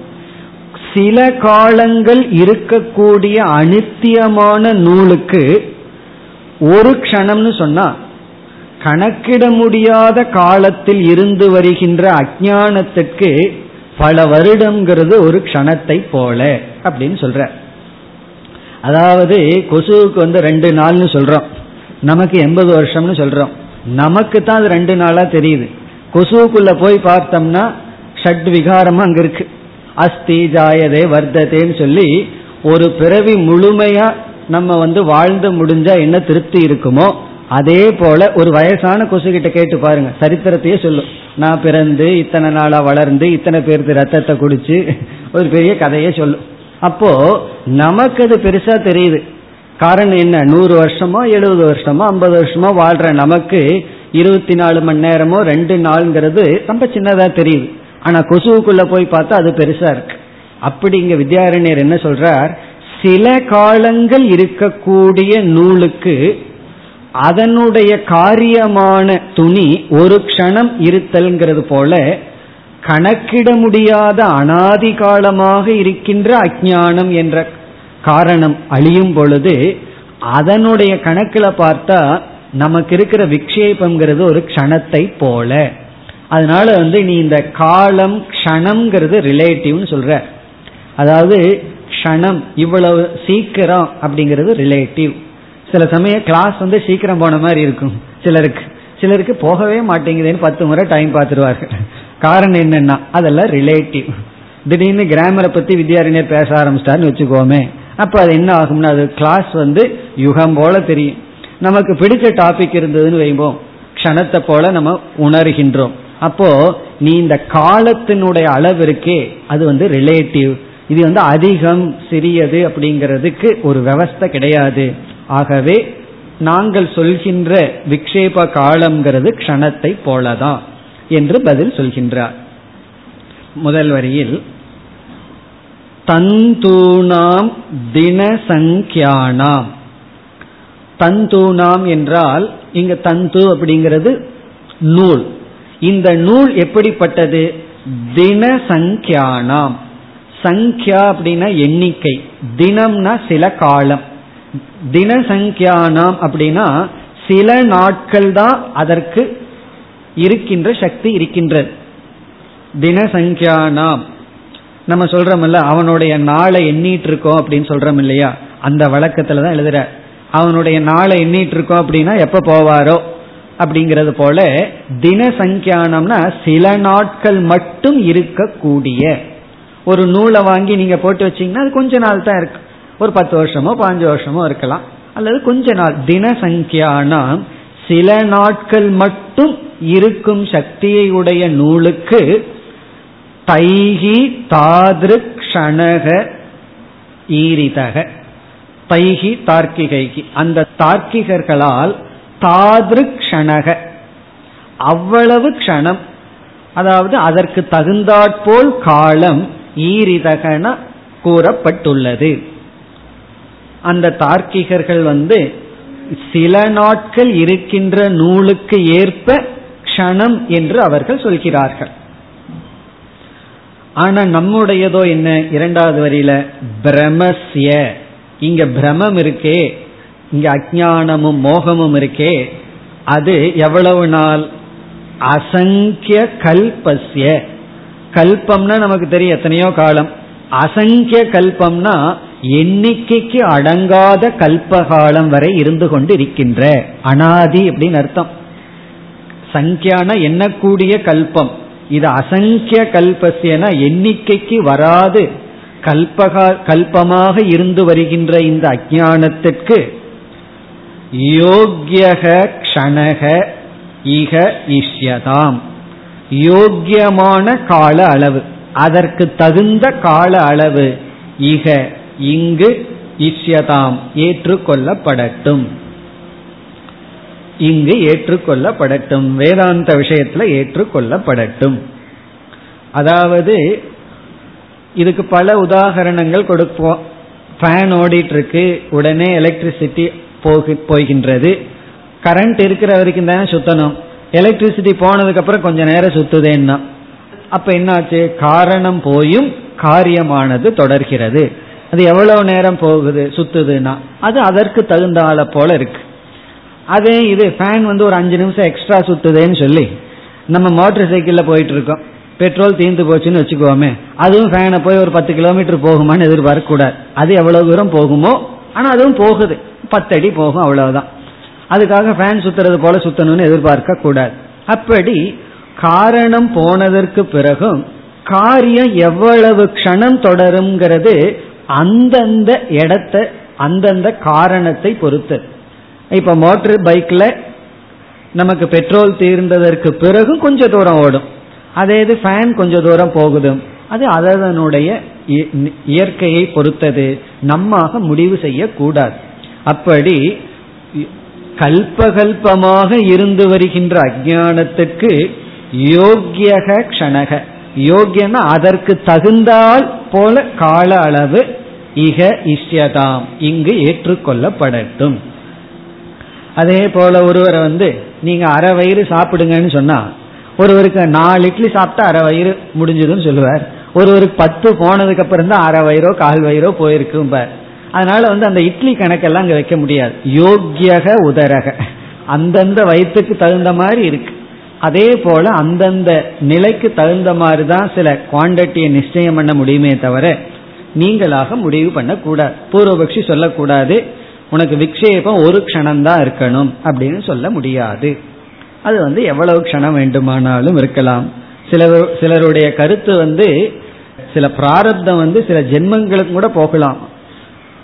சில காலங்கள் இருக்கக்கூடிய அனித்தியமான நூலுக்கு ஒரு க்ஷணம்னு சொன்னா கணக்கிட முடியாத காலத்தில் இருந்து வருகின்ற அஜானத்துக்கு பல வருடங்கிறது ஒரு க்ஷணத்தை போல அப்படின்னு சொல்ற. அதாவது கொசுவுக்கு வந்து ரெண்டு நாள்னு சொல்றோம். நமக்கு எண்பது வருஷம்னு சொல்றோம். நமக்கு தான் அது ரெண்டு நாளா தெரியுது. கொசுவுக்குள்ள போய் பார்த்தோம்னா ஷட் விகாரமா அங்க இருக்கு. அஸ்தி ஜாயதே வர்த்ததேன்னு சொல்லி ஒரு பிறவி முழுமையா நம்ம வந்து வாழ்ந்து முடிஞ்சா என்ன திருப்தி இருக்குமோ அதே போல ஒரு வயசான கொசு கிட்ட கேட்டு பாருங்க. சரித்திரத்தையே சொல்லும் நான் பிறந்து இத்தனை நாளா வளர்ந்து இத்தனை பேருக்கு ரத்தத்தை குடிச்சு ஒரு பெரிய கதையே சொல்லும் அப்போ நமக்கு அது பெருசா தெரியுது. காரணம் என்ன? நூறு வருஷமோ எழுபது வருஷமோ ஐம்பது வருஷமோ வாழ்ற நமக்கு இருபத்தி நாலு மணி நேரமோ ரெண்டு நாள்ங்கிறது ரொம்ப சின்னதா தெரியுது. ஆனா கொசுவுக்குள்ள போய் பார்த்தா அது பெருசா இருக்கு. அப்படி இங்க வித்யாரண்யர் என்ன சொல்றார்? சில காலங்கள் இருக்கக்கூடிய நூலுக்கு அதனுடைய காரியமான துணி ஒரு க்ஷணம் இருத்தல்ங்கிறது போல கணக்கிட முடியாத அனாதி காலமாக இருக்கின்ற அஜானம் என்ற காரணம் அழியும் பொழுது அதனுடைய கணக்கில் பார்த்தா நமக்கு இருக்கிற விக்ஷேபம்ங்கிறது ஒரு க்ஷணத்தை போல. அதனால வந்து நீ இந்த காலம் க்ஷணம்ங்கிறது ரிலேட்டிவ்னு சொல்ற. அதாவது க்ஷணம் இவ்வளவு சீக்கிரம் அப்படிங்கிறது ரிலேட்டிவ் சில சமயம் கிளாஸ் வந்து சீக்கிரம் போன மாதிரி இருக்கும். சிலருக்கு. சிலருக்கு போகவே மாட்டேங்குதுன்னு பத்து முறை டைம் பார்த்துருவார்கள். காரணம் என்னன்னா அதெல்லாம் ரிலேட்டிவ் திடீர்னு கிராமரை பத்தி வித்யாரண்யர் பேச ஆரம்பிச்சிட்டாருன்னு வச்சுக்கோமே. அப்ப அது என்ன ஆகும்னா அது கிளாஸ் வந்து யுகம் போல தெரியும். நமக்கு பிடிச்ச டாபிக் இருந்ததுன்னு வைப்போம் க்ஷணத்தை போல நம்ம உணர்கின்றோம். அப்போ நீ இந்த காலத்தினுடைய அளவு இருக்கே அது வந்து ரிலேட்டிவ் இது வந்து அதிகம் சிறியது அப்படிங்கிறதுக்கு ஒரு விவஸ்தை கிடையாது. ஆகவே நாங்கள் சொல்கின்ற விக்ஷேப காலம்ங்கிறது க்ஷணத்தை போலதான் என்று பதில் சொல்கின்றார். முதல் வரியில் தந்தூனாம் தினசங்கியானாம். தந்தூனாம் என்றால் இங்க தந்து அப்படிங்கிறது நூல். இந்த நூல் எப்படிப்பட்டது? தினசங்கியானாம். சங்கியா அப்படின்னா எண்ணிக்கை. தினம்னா சில காலம். தினசங்கியானாம் அப்படின்னா சில நாட்கள் தான் அதற்கு இருக்கின்ற சக்தி இருக்கின்றது. தினசங்கியானாம். நம்ம சொல்றோம்ல அவனுடைய நாளை எண்ணிட்டு இருக்கோம் அப்படின்னு சொல்றோம் இல்லையா? அந்த வழக்கத்துல தான் எழுதுற. அவனுடைய நாளை எண்ணிட்டு இருக்கோம் அப்படின்னா எப்ப போவாரோ? அப்படிங்கிறது போல தினசங்கியானம்னா சில நாட்கள் மட்டும் இருக்கக்கூடிய. ஒரு நூலை வாங்கி நீங்க போட்டு வச்சீங்கன்னா அது கொஞ்ச நாள் தான் இருக்கு. ஒரு பத்து வருஷமோ பாஞ்சு வருஷமோ இருக்கலாம். அல்லது கொஞ்ச நாள் தினசங்கியானா சில நாட்கள் மட்டும் இருக்கும் சக்தியை உடைய நூலுக்கு தைகி தாதிருக்ஷணக ஈரிதக. தைகி தார்க்கிகைக்கு. அந்த தார்க்கிகர்களால் தாதிருக்ஷணக அவ்வளவு க்ஷணம். அதாவது அதற்கு தகுந்தாற்போல் காலம் ஈரிதகன கூறப்பட்டுள்ளது. அந்த தார்க்கிகர்கள் வந்து சில நாட்கள் இருக்கின்ற நூலுக்கு ஏற்ப க்ஷணம் என்று அவர்கள் சொல்கிறார்கள். ஆனா நம்முடையதோ என்ன? இரண்டாவது வரியில பிரமஸ்ய. இங்க பிரமம் இருக்கே இங்க அஜானமும் மோகமும் இருக்கே அது எவ்வளவு நாள்? அசங்கிய கல்பஸ்ய. கல்பம்னா நமக்கு தெரியும் எத்தனையோ காலம். அசங்கிய கல்பம்னா எண்ணிக்கைக்கு அடங்காத கல்பகாலம் வரை இருந்து கொண்டு இருக்கின்ற அனாதி அப்படின்னு அர்த்தம். சங்கியான எண்ணக்கூடிய கல்பம். இது அசங்கிய கல்பசியன எண்ணிக்கைக்கு வராது. கல்பகா கல்பமாக இருந்து வருகின்ற இந்த அஜானத்திற்கு யோக்கியக க்ஷணக இக இஷ்யதாம். யோக்கியமான கால அளவு. அதற்கு தகுந்த கால அளவு இக இங்கு இஷ்யதாம் ஏற்றுக்கொள்ளப்படட்டும். இங்கு ஏற்றுக்கொள்ளப்படட்டும். வேதாந்த விஷயத்துல ஏற்றுக்கொள்ளப்படட்டும். அதாவது இதுக்கு பல உதாகரணங்கள் கொடுப்போம் ஃபேன் ஓடிட்டு இருக்கு உடனே எலக்ட்ரிசிட்டி போகின்றது கரண்ட் இருக்கிற வரைக்கும் தானே சுத்தணும். எலக்ட்ரிசிட்டி போனதுக்கு அப்புறம் கொஞ்ச நேரம் சுத்துதேன்னா. அப்ப என்னாச்சு? காரணம் போயும் காரியமானது தொடர்கிறது. அது எவ்வளவு நேரம் போகுது சுத்துதுன்னா அது அதற்கு தகுந்தால போல இருக்கு. அதே இது ஃபேன் வந்து ஒரு அஞ்சு நிமிஷம் எக்ஸ்ட்ரா சுத்துதுன்னு சொல்லி நம்ம மோட்டர் சைக்கிளில் போயிட்டு இருக்கோம் பெட்ரோல் தீர்ந்து போச்சுன்னு வச்சுக்கோமே அதுவும் ஃபேனை போய் ஒரு பத்து கிலோமீட்டர் போகுமான்னு எதிர்பார்க்கக்கூடாது. அது எவ்வளவு தூரம் போகுமோ ஆனால் அதுவும் போகுது. பத்தடி போகும் அவ்வளவுதான். அதுக்காக ஃபேன் சுத்துறது போல சுத்தணும்னு எதிர்பார்க்க கூடாது அப்படி காரணம் போனதற்கு பிறகும் காரியம் எவ்வளவு க்ஷணம் தொடருங்கிறது அந்தந்த இடத்த அந்தந்த காரணத்தை பொறுத்து. இப்ப மோட்டர் பைக்ல நமக்கு பெட்ரோல் தீர்ந்ததற்கு பிறகு கொஞ்சம் தூரம் ஓடும். அதே இது ஃபேன் கொஞ்சம் தூரம் போகுது. அது அதனுடைய இயற்கையை பொறுத்தது. நம்மாக முடிவு செய்யக்கூடாது. அப்படி கல்பகல்பமாக இருந்து வருகின்ற அஜானத்துக்கு யோக்கியக க்ஷணக. யோக்கியன்னா அதற்கு தகுந்தால் போல கால அளவு இக இஷ்யதாம். இங்கு ஏற்றுக்கொள்ளப்படட்டும். அதே போல ஒருவரை வந்து நீங்க அரை வயிறு சாப்பிடுங்கன்னு சொன்னா ஒருவருக்கு நாலு இட்லி சாப்பிட்டா அரை வயிறு முடிஞ்சதுன்னு சொல்லுவார். ஒருவருக்கு பத்து போனதுக்கு அப்புறம் தான் அரை வயிறோ கால் வயிறோ போயிருக்கும் அதனால வந்து அந்த இட்லி கணக்கெல்லாம் அங்க வைக்க முடியாது. யோக்கியக உதரக. அந்தந்த வயிற்றுக்கு தகுந்த மாதிரி இருக்கு. அதே போல அந்தந்த நிலைக்கு தகுந்த மாதிரி தான் சில குவான்டிட்டியை நிச்சயம் பண்ண முடியுமே தவிர நீங்களாக முடிவு பண்ணக்கூடாது. பூர்வபக்ஷி சொல்லக்கூடாது உனக்கு விக்ஷேபம் ஒரு க்ஷணம்தான் இருக்கணும் அப்படின்னு சொல்ல முடியாது. அது வந்து எவ்வளவு க்ஷணம் வேண்டுமானாலும் இருக்கலாம். சில சிலருடைய கருத்து வந்து சில பிராரப்தம் வந்து சில ஜென்மங்களுக்கு கூட போகலாம்.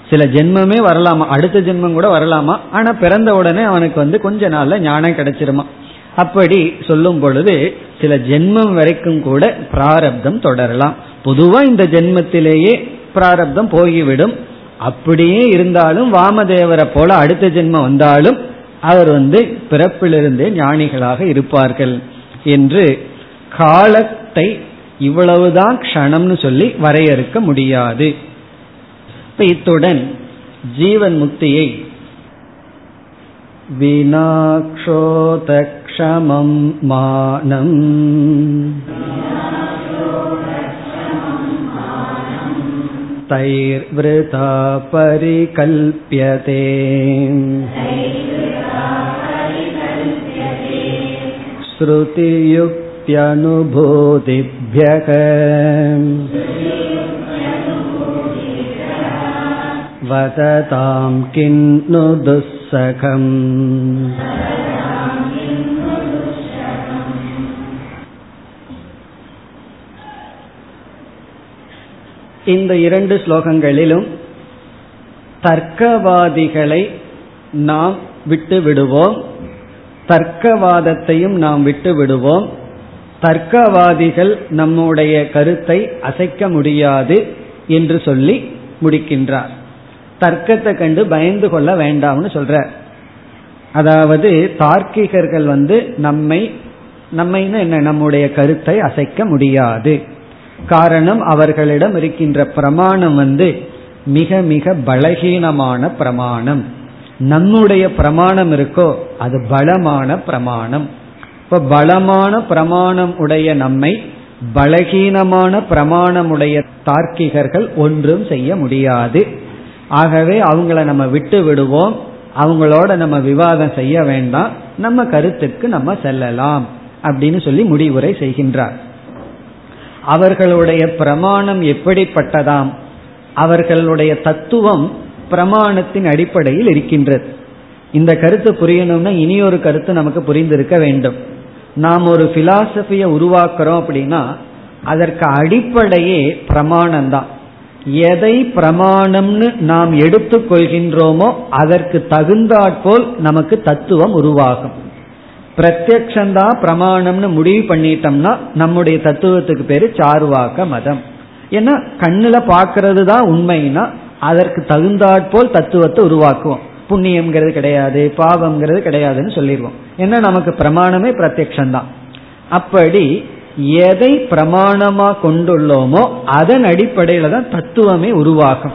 சில ஜென்மமே வரலாமா? அடுத்த ஜென்மம் கூட வரலாமா? ஆனா பிறந்த உடனே அவனுக்கு வந்து கொஞ்ச நாள்ல ஞானம் கிடைச்சிருமா? அப்படி சொல்லும் பொழுது சில ஜென்மம் வரைக்கும் கூட பிராரப்தம் தொடரலாம். பொதுவா இந்த ஜென்மத்திலேயே பிராரப்தம் போய்விடும் அப்படியே இருந்தாலும் வாமதேவரை போல அடுத்த ஜென்மம் வந்தாலும் அவர் வந்து பிறப்பிலிருந்தே ஞானிகளாக இருப்பார்கள் என்று காலத்தை இவ்வளவுதான் க்ஷணம்னு சொல்லி வரையறுக்க முடியாது. இத்துடன் ஜீவன் முக்தியை क्षमं मानम् तैर्वृथा परिकल्प्यते श्रुतियुक्त्यनुभूतिभ्यः वदतां किन्नु दुःसखम् இந்த இரண்டு ஸ்லோகங்களிலும் தர்க்கவாதிகளை நாம் விட்டு விடுவோம் தர்க்கவாதத்தையும் நாம் விட்டு விடுவோம் தர்க்கவாதிகள் நம்முடைய கருத்தை அசைக்க முடியாது என்று சொல்லி முடிக்கின்றார். தர்க்கத்தை கண்டு பயந்து கொள்ள வேண்டாம்னு சொல்றார் அதாவது தார்க்கிகர்கள் வந்து நம்மை நம்மைன்னு என்ன நம்முடைய கருத்தை அசைக்க முடியாது. காரணம் அவர்களிடம் இருக்கின்ற பிரமாணம் வந்து மிக மிக பலகீனமான பிரமாணம். நம்முடைய பிரமாணம் இருக்கோ அது பலமான பிரமாணம். இப்ப பலமான பிரமாணம் உடைய நம்மை பலகீனமான பிரமாணமுடைய தார்க்கிகர்கள் ஒன்றும் செய்ய முடியாது. ஆகவே அவங்கள நம்ம விட்டு விடுவோம். அவங்களோட நம்ம விவாதம் செய்ய வேண்டாம். நம்ம கருத்துக்கு நம்ம செல்லலாம் அப்படின்னு சொல்லி முடிவுரை செய்கின்றார். அவர்களுடைய பிரமாணம் எப்படிப்பட்டதாம்? அவர்களுடைய தத்துவம் பிரமாணத்தின் அடிப்படையில் இருக்கின்றது. இந்த கருத்து புரியணும்னா இனி ஒரு கருத்து நமக்கு புரிந்திருக்க வேண்டும். நாம் ஒரு பிலாசபியை உருவாக்குறோம் அப்படின்னா அதற்கு அடிப்படையே பிரமாணம் தான் எதை பிரமாணம்னு நாம் எடுத்துக்கொள்கின்றோமோ அதற்கு தகுந்தாற்போல் நமக்கு தத்துவம் உருவாகும். பிரத்யக்ஷந்தான் பிரமாணம்னு முடிவு பண்ணிட்டோம்னா நம்முடைய தத்துவத்துக்கு பேரு சார்வாக்க மதம். ஏன்னா கண்ணுல பாக்குறது தான் உண்மைன்னா அதற்கு தகுந்தாற்போல் தத்துவத்தை உருவாக்குவோம். புண்ணியம்ங்கிறது கிடையாது பாவம்ங்கிறது கிடையாதுன்னு சொல்லிடுவோம். ஏன்னா நமக்கு பிரமாணமே பிரத்யக்ஷந்தான் அப்படி எதை பிரமாணமா கொண்டுள்ளோமோ அதன் அடிப்படையில தான் தத்துவமே உருவாகும்.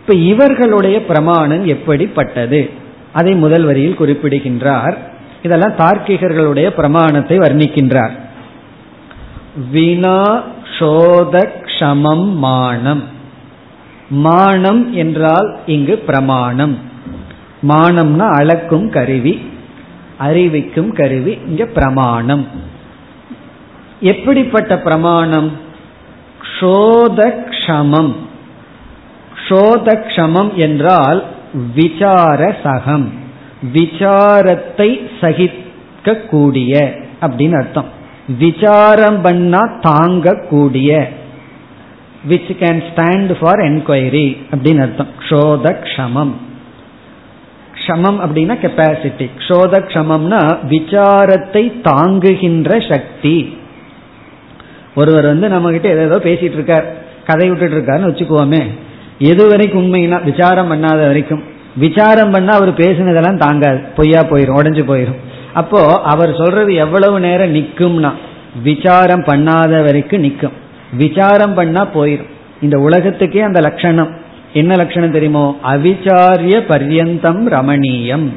இப்ப இவர்களுடைய பிரமாணம் எப்படிப்பட்டது? அதை முதல் வரியில் குறிப்பிடுகின்றார். இதெல்லாம் தார்க்கிகர்களுடைய பிரமாணத்தை வர்ணிக்கின்றார். வினா சோதக்ஷமம் மானம். மானம் என்றால் இங்கு பிரமாணம். மானம்னா அளக்கும் கருவி அறிவிக்கும் கருவி இங்க பிரமாணம். எப்படிப்பட்ட பிரமாணம்? க்ஷோதக்ஷமம் க்ஷோதக்ஷமம் என்றால் விசார சகம். விசாரத்தை சகிக்க கூடிய அப்படின்னு அர்த்தம். விசாரம் பண்ணா தாங்கக்கூடிய. Which can stand for enquiry அப்படின்னு அர்த்தம். க்ஷோத க்ஷமம் க்ஷமம் அப்படின்னா கெப்பாசிட்டி க்ஷோத க்ஷமம்னா விசாரத்தை தாங்குகின்ற சக்தி. ஒருவர் வந்து நம்ம கிட்ட ஏதோ பேசிட்டு இருக்கார். கதை விட்டுட்டு இருக்காருன்னு வச்சுக்குவோமே. எது வரைக்கும் உண்மைனா விசாரம் பண்ணாத வரைக்கும். விசாரம் பண்ணா அவர் பேசினதெல்லாம் தாங்காது. பொய்யா போயிடும் உடஞ்சு போயிடும் அப்போ அவர் சொல்றது எவ்வளவு நேரம் நிற்கும்னா விசாரம் பண்ணாத வரைக்கும் நிற்கும் விசாரம் பண்ணா போயிடும் இந்த உலகத்துக்கே அந்த லட்சணம். என்ன லட்சணம் தெரியுமோ? அவிச்சாரிய பர்யந்தம் ரமணீயம்.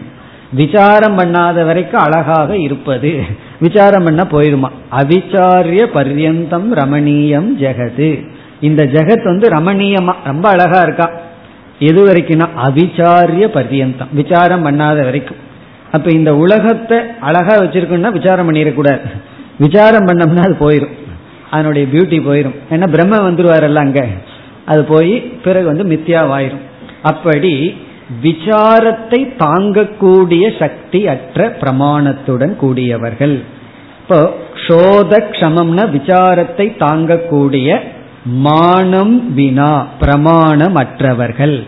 விசாரம் பண்ணாத வரைக்கும் அழகாக இருப்பது. விசாரம் பண்ண போயிருமா? அவிச்சாரிய பர்யந்தம் ரமணீயம் ஜெகது. இந்த ஜெகத் வந்து ரமணீயமா? ரொம்ப அழகா இருக்கா? எது வரைக்கும்னா அவிச்சாரிய பரியந்தம் விசாரம் பண்ணாத வரைக்கும். அப்ப இந்த உலகத்தை அழகா வச்சிருக்கோம்னா விசாரம் பண்ணிடக்கூடாது. விசாரம் பண்ணோம்னா அது போயிடும் அதனுடைய பியூட்டி போயிடும் ஏன்னா பிரம்ம வந்துருவாரல்ல அங்க. அது போய் பிறகு வந்து மித்யாவாயிரும். அப்படி விசாரத்தை தாங்கக்கூடிய சக்தி அற்ற பிரமாணத்துடன் கூடியவர்கள். இப்போ சோத கஷமம்னா விசாரத்தை தாங்கக்கூடிய மானம் வினா பிரமாணமற்றவர்கள்.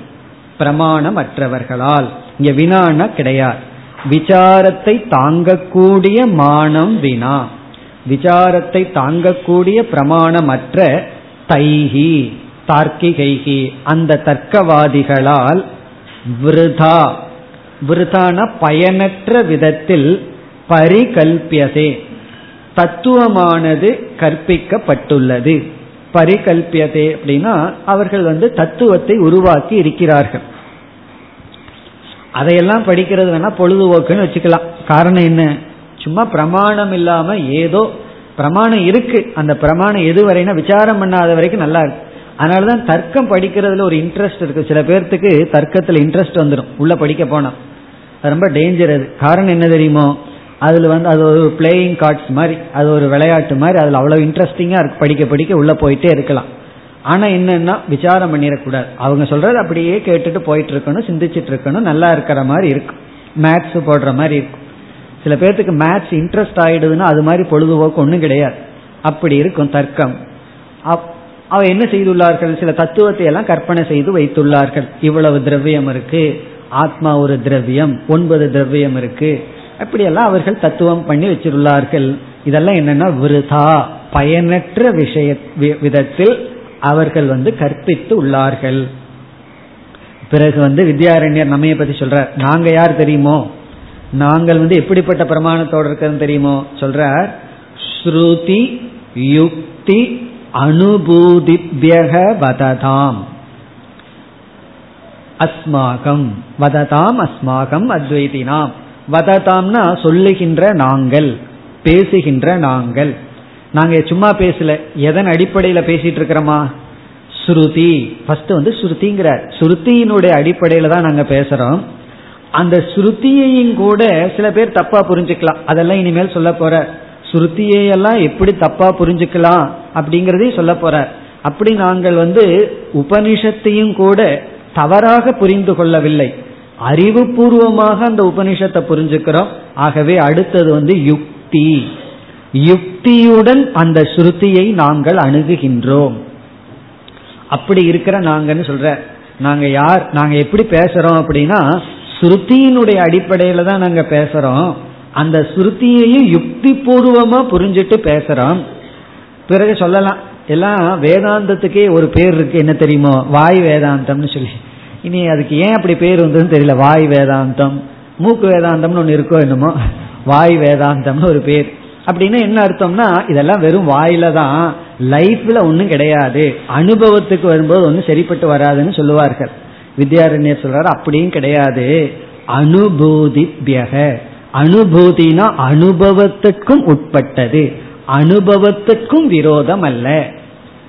பிரமாணமற்றவர்களால். இங்க வினானா கிடையாது. விசாரத்தை தாங்கக்கூடிய மானம் வினா. விசாரத்தை தாங்கக்கூடிய பிரமாணமற்ற தைஹி தார்க்கிகைகி அந்த தர்க்கவாதிகளால் விருதா. விருதான பயனற்ற விதத்தில் பரிகல்பியதே. தத்துவமானது கற்பிக்கப்பட்டுள்ளது. பரிகல்பியதே அப்படின்னா அவர்கள் வந்து தத்துவத்தை உருவாக்கி இருக்கிறார்கள். அதையெல்லாம் படிக்கிறது வேணா பொழுதுபோக்குன்னு வச்சுக்கலாம். காரணம் என்ன? சும்மா பிரமாணம் இல்லாம ஏதோ பிரமாணம் இருக்கு. அந்த பிரமாணம் எது வரைனா விசாரம் பண்ணாத வரைக்கும் நல்லா இருக்கு. அதனாலதான் தர்க்கம் படிக்கிறதுல ஒரு இன்ட்ரெஸ்ட் இருக்கு. சில பேர்த்துக்கு தர்க்கத்துல இன்ட்ரெஸ்ட் வந்துடும் உள்ள படிக்க போனா. ரொம்ப டேஞ்சர் அது. காரணம் என்ன தெரியுமோ? அதில் வந்து அது ஒரு பிளேயிங் கார்ட்ஸ் மாதிரி அது ஒரு விளையாட்டு மாதிரி அதில் அவ்வளோ இன்ட்ரெஸ்டிங்காக இருக்கு. படிக்க படிக்க உள்ளே போயிட்டே இருக்கலாம். ஆனால் என்னன்னா விசாரம் பண்ணிடக்கூடாது. அவங்க சொல்றது அப்படியே கேட்டுட்டு போயிட்டு இருக்கணும் சிந்திச்சுட்டு இருக்கணும் நல்லா இருக்கிற மாதிரி இருக்கும் மேத்ஸ் போடுற மாதிரி இருக்கும் சில பேர்த்துக்கு மேத்ஸ் இன்ட்ரெஸ்ட் ஆயிடுதுன்னா அது மாதிரி பொழுதுபோக்கு ஒன்றும் கிடையாது. அப்படி இருக்கும் தர்க்கம். அவ என்ன செய்துள்ளார்கள்? சில தத்துவத்தை எல்லாம் கற்பனை செய்து வைத்துள்ளார்கள். இவ்வளவு திரவியம் இருக்கு. ஆத்மா ஒரு திரவியம் ஒன்பது திரவியம் இருக்கு. அப்படியெல்லாம் அவர்கள் தத்துவம் பண்ணி வச்சிருள்ளார்கள். இதெல்லாம் என்னன்னா விருதா. பயனற்ற விஷய விதத்தில் அவர்கள் வந்து கற்பித்து உள்ளார்கள். பிறகு வந்து வித்யாரண்யர் நம்மைய பத்தி சொல்றார். நாங்க யார் தெரியுமோ? நாங்கள் வந்து எப்படிப்பட்ட பிரமாணத்தோடு இருக்கிறது தெரியுமோ? சொல்றார் ஸ்ருதி யுக்தி அனுபூதிபியக வததாம். அஸ்மாகம். வததாம் அஸ்மாகம் அத்வைதினாம் வததாம்னா சொல்லுகின்ற நாங்கள் பேசுகின்ற நாங்கள். நாங்க சும்மா பேசல. எதன் அடிப்படையில பேசிட்டு இருக்கிறோமா? ஸ்ருதி. ஃபர்ஸ்ட் வந்து ஸ்ருதிங்கிற ஸ்ருதியினுடைய அடிப்படையில தான் நாங்க பேசுறோம். அந்த ஸ்ருதியையும் கூட சில பேர் தப்பா புரிஞ்சுக்கலாம். அதெல்லாம் இனிமேல் சொல்ல போற. ஸ்ருதியெல்லாம் எப்படி தப்பா புரிஞ்சுக்கலாம் அப்படிங்கறதையும் சொல்ல போற. அப்படி நாங்கள் வந்து உபனிஷத்தையும் கூட தவறாக புரிந்து கொள்ளவில்லை. அறிவுபூர்வமாக அந்த உபனிஷத்தை புரிஞ்சுக்கிறோம். ஆகவே அடுத்தது வந்து யுக்தி. யுக்தியுடன் அந்த ஸ்ருதியை நாங்கள் அணுகுகின்றோம். அப்படி இருக்கிற நாங்கன்னு சொல்ற நாங்க யார் நாங்க எப்படி பேசுறோம் அப்படின்னா ஸ்ருதியினுடைய அடிப்படையில தான் நாங்க பேசுறோம். அந்த ஸ்ருதியையும் யுக்தி பூர்வமா புரிஞ்சுட்டு பேசுறோம். பிறகு சொல்லலாம் எல்லாம் வேதாந்தத்துக்கே ஒரு பேர் இருக்கு என்ன தெரியுமோ? வாய் வேதாந்தம்னு சொல்லி. இனி அதுக்கு ஏன் அப்படி பேர் வந்ததுன்னு தெரியல. வாய் வேதாந்தம் மூக்கு வேதாந்தம்னு ஒன்று இருக்கோ என்னமோ? வாய் வேதாந்தம்னு ஒரு பேர். அப்படின்னா என்ன அர்த்தம்னா இதெல்லாம் வெறும் வாயில தான். லைஃப்ல ஒன்றும் கிடையாது. அனுபவத்துக்கு வரும்போது ஒன்றும் சரிப்பட்டு வராதுன்னு சொல்லுவார்கள். வித்யாரண்யர் சொல்றாரு அப்படியும் கிடையாது. அனுபூதிபியக. அனுபூதினா அனுபவத்துக்கும் உட்பட்டது. அனுபவத்துக்கும் விரோதம் அல்ல.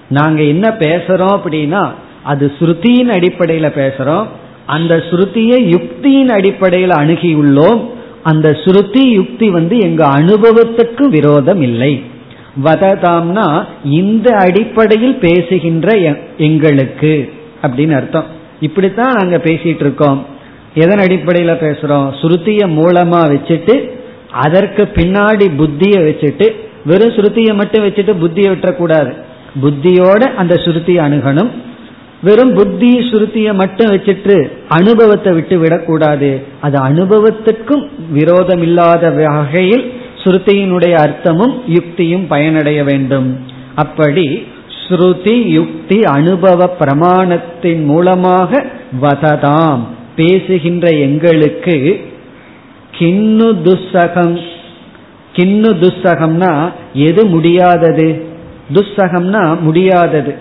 நாங்க என்ன பேசுறோம் அப்படின்னா அது ஸ்ருதியின் அடிப்படையில பேசுறோம். அந்த ஸ்ருதியை யுக்தியின் அடிப்படையில் அணுகியுள்ளோம். அந்த ஸ்ருதி யுக்தி வந்து எங்க அனுபவத்துக்கு விரோதம் இல்லை. வததாம்னா இந்த அடிப்படையில் பேசுகின்ற எங்களுக்கு அப்படின்னு அர்த்தம். இப்படித்தான் நாங்க பேசிட்டு இருக்கோம். எதன் அடிப்படையில பேசுறோம்? ஸ்ருதிய மூலமா வச்சுட்டு அதற்கு பின்னாடி புத்தியை வச்சுட்டு வெறும் ஸ்ருதியை மட்டும் வச்சுட்டு புத்தியை விட்டுறக்கூடாது. புத்தியோட அந்த ஸ்ருதியை அணுகணும். வெறும் புத்தி சுருத்தியை மட்டும் வச்சுட்டு அனுபவத்தை விட்டு விடக்கூடாது அது அனுபவத்திற்கும் விரோதம் இல்லாத வகையில் ஸ்ருதியினுடைய அர்த்தமும் யுக்தியும் பயனடைய வேண்டும். அப்படி ஸ்ருதி யுக்தி அனுபவ பிரமாணத்தின் மூலமாக வததாம். பேசுகின்ற எங்களுக்கு கிண்ணு துஸ்ஸகம். கிண்ணு துஸ்ஸகம்னா எது முடியாதது? துஸ்ஸகம்னா முடியாதது.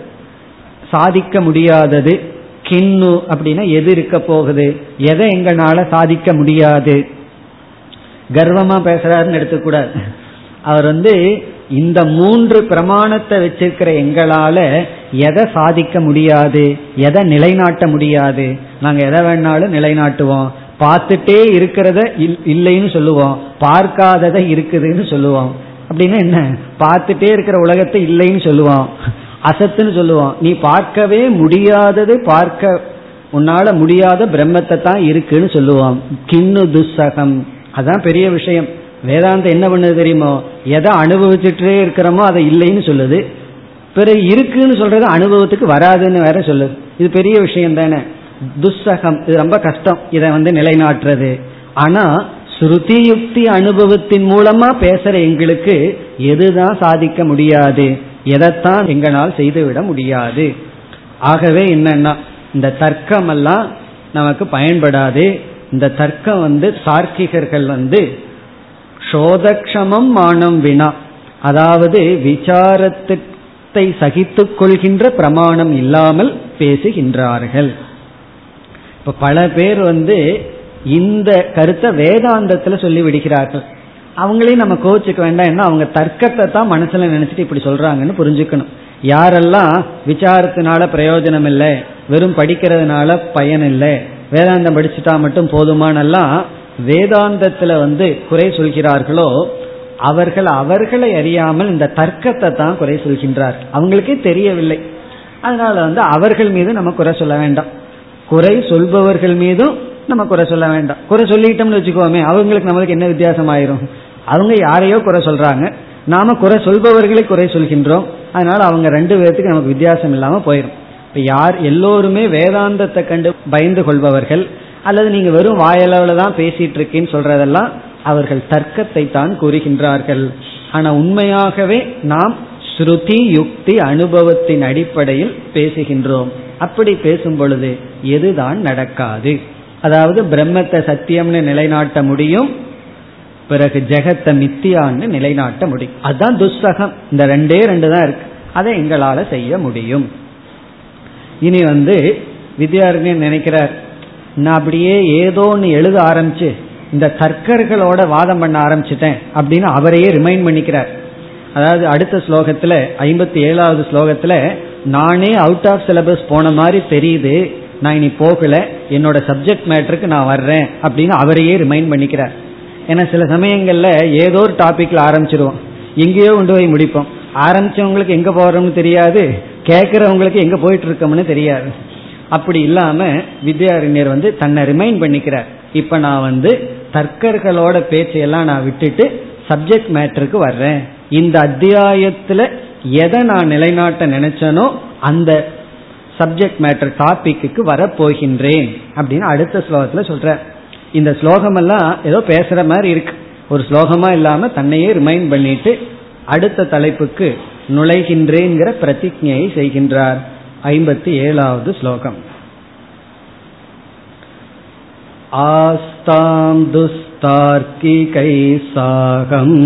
சாதிக்க முடியாதது. கிண்ணு அப்படின்னா எது இருக்க போகுது? எதை எங்களால சாதிக்க முடியாது? கர்வமா பேசுறாருன்னு எடுத்துக்கூடாது. அவர் வந்து இந்த மூன்று பிரமாணத்தை வச்சிருக்கிற எங்களால எதை சாதிக்க முடியாது? எதை நிலைநாட்ட முடியாது? நாங்க எதை வேணாலும் நிலைநாட்டுவோம். பார்த்துட்டே இருக்கிறத இல்லைன்னு சொல்லுவோம். பார்க்காததை இருக்குதுன்னு சொல்லுவோம். அப்படின்னா என்ன? பார்த்துட்டே இருக்கிற உலகத்தை இல்லைன்னு சொல்லுவோம். அசத்துன்னு சொல்லுவோம். நீ பார்க்கவே முடியாதது பார்க்க உன்னால முடியாத பிரம்மத்தை தான் இருக்குன்னு சொல்லுவோம். கிண்ணு துஸ்ஸகம். அதான் பெரிய விஷயம். வேதாந்தம் என்ன பண்ணுது தெரியுமோ? எதை அனுபவிச்சுட்டே இருக்கிறோமோ அதை இல்லைன்னு சொல்லுது. பிறகு இருக்குன்னு சொல்றது அனுபவத்துக்கு வராதுன்னு வேற சொல்லுது. இது பெரிய விஷயம் தானே. துஸ்ஸகம் இது ரொம்ப கஷ்டம். இதை வந்து நிலைநாட்டுறது. ஆனா ஸ்ருதி யுக்தி அனுபவத்தின் மூலமா பேசுற எங்களுக்கு எதுதான் சாதிக்க முடியாது. எதைத்தான் எங்களால் செய்துவிட முடியாது. ஆகவே என்னன்னா இந்த தர்க்கம் எல்லாம் நமக்கு பயன்படாது. இந்த தர்க்கம் வந்து தார்க்கிகர்கள் வந்து சோதக்ஷமம் மானம் வினா. அதாவது விசாரத்தை சகித்து கொள்கின்ற பிரமாணம் இல்லாமல் பேசுகின்றார்கள். இப்ப பல பேர் வந்து இந்த கருத்தை வேதாந்தத்தில் சொல்லி விடுகிறார்கள் அவங்களையும் நம்ம கோவிச்சுக்க வேண்டாம். என்ன? அவங்க தர்க்கத்தை தான் மனசுல நினைச்சிட்டு இப்படி சொல்றாங்கன்னு புரிஞ்சுக்கணும். யாரெல்லாம் விசாரத்தினால பிரயோஜனம் இல்லை வெறும் படிக்கிறதுனால பயன் இல்லை வேதாந்தம் படிச்சுட்டா மட்டும் போதுமானெல்லாம் வேதாந்தத்துல வந்து குறை சொல்கிறார்களோ அவர்கள் அவர்களை அறியாமல் இந்த தர்க்கத்தை தான் குறை சொல்கின்றார். அவங்களுக்கே தெரியவில்லை. அதனால வந்து அவர்கள் மீது நம்ம குறை சொல்ல வேண்டாம். குறை சொல்பவர்கள் மீதும் நம்ம குறை சொல்ல வேண்டாம். குறை சொல்லிட்டோம்னு வச்சுக்கோமே அவங்களுக்கு நம்மளுக்கு என்ன வித்தியாசம் ஆயிரும் அவங்க யாரையோ குறை சொல்றாங்க. நாம குறை சொல்பவர்களை குறை சொல்கின்றோம். அதனால அவங்க ரெண்டு பேர்த்துக்கு நமக்கு வித்தியாசம் இல்லாம போயிடும் இப்ப யார் எல்லோருமே வேதாந்தத்தை கண்டு பயந்து கொள்பவர்கள் அல்லது நீங்க வெறும் வாயளவில் தான் பேசிட்டு இருக்கேன்னு சொல்றதெல்லாம் அவர்கள் தர்க்கத்தை தான் கூறுகின்றார்கள். ஆனா உண்மையாகவே நாம் ஸ்ருதி யுக்தி அனுபவத்தின் அடிப்படையில் பேசுகின்றோம். அப்படி பேசும் பொழுது எதுதான் நடக்காது? அதாவது பிரம்மத்தை சத்தியம்னு நிலைநாட்ட முடியும் பிறகு ஜெகத்தை மித்தியான்னு நிலைநாட்ட முடியும். அதுதான் துஸ்தகம் இந்த ரெண்டே ரெண்டு தான் இருக்கு. அதை எங்களால செய்ய முடியும். இனி வந்து வித்யாரண்யன் நினைக்கிறார் நான் அப்படியே ஏதோ ஒன்று எழுத ஆரம்பிச்சு இந்த தர்க்கர்களோட வாதம் பண்ண ஆரம்பிச்சிட்டேன் அப்படின்னு அவரையே ரிமைண்ட் பண்ணிக்கிறார். அதாவது அடுத்த ஸ்லோகத்தில் ஐம்பத்தி ஏழாவது ஸ்லோகத்தில் நானே அவுட் ஆஃப் சிலபஸ் போன மாதிரி தெரியுது நான் இனி போகல என்னோட சப்ஜெக்ட் மேட்டருக்கு நான் வர்றேன் அப்படின்னு அவரையே ரிமைண்ட் பண்ணிக்கிறார். ஏன்னா சில சமயங்கள்ல ஏதோ ஒரு டாபிக்ல ஆரம்பிச்சிருவோம். எங்கேயோ கொண்டு போய் முடிப்போம். ஆரம்பிச்சவங்களுக்கு எங்க போறோம்னு தெரியாது கேட்கறவங்களுக்கு எங்க போயிட்டு இருக்கோம்னு தெரியாது. அப்படி இல்லாம வித்யாரண்யர் வந்து தன்னை ரிமைண்ட் பண்ணிக்கிறார். இப்ப நான் வந்து தர்க்கர்களோட பேச்சையெல்லாம் நான் விட்டுட்டு சப்ஜெக்ட் மேட்டருக்கு வர்றேன். இந்த அத்தியாயத்துல எதை நான் நிலைநாட்ட நினைச்சனோ அந்த சப்ஜெக்ட் மேட்டர் டாபிக்கு வரப்போகின்றேன் அப்படின்னு அடுத்த ஸ்லோகத்துல சொல்ற. இந்த ஸ்லோகம் எல்லாம் ஏதோ பேசுற மாதிரி இருக்கு. ஒரு ஸ்லோகமா இல்லாம தன்னையே ரிமைண்ட் பண்ணிட்டு அடுத்த தலைப்புக்கு நுழைகின்றேங்கிற பிரதிஜையை செய்கின்றார். ஐம்பத்தி ஏழாவது ஸ்லோகம். ஆஸ்தாம் துஸ்தார்கிகை சாகம்.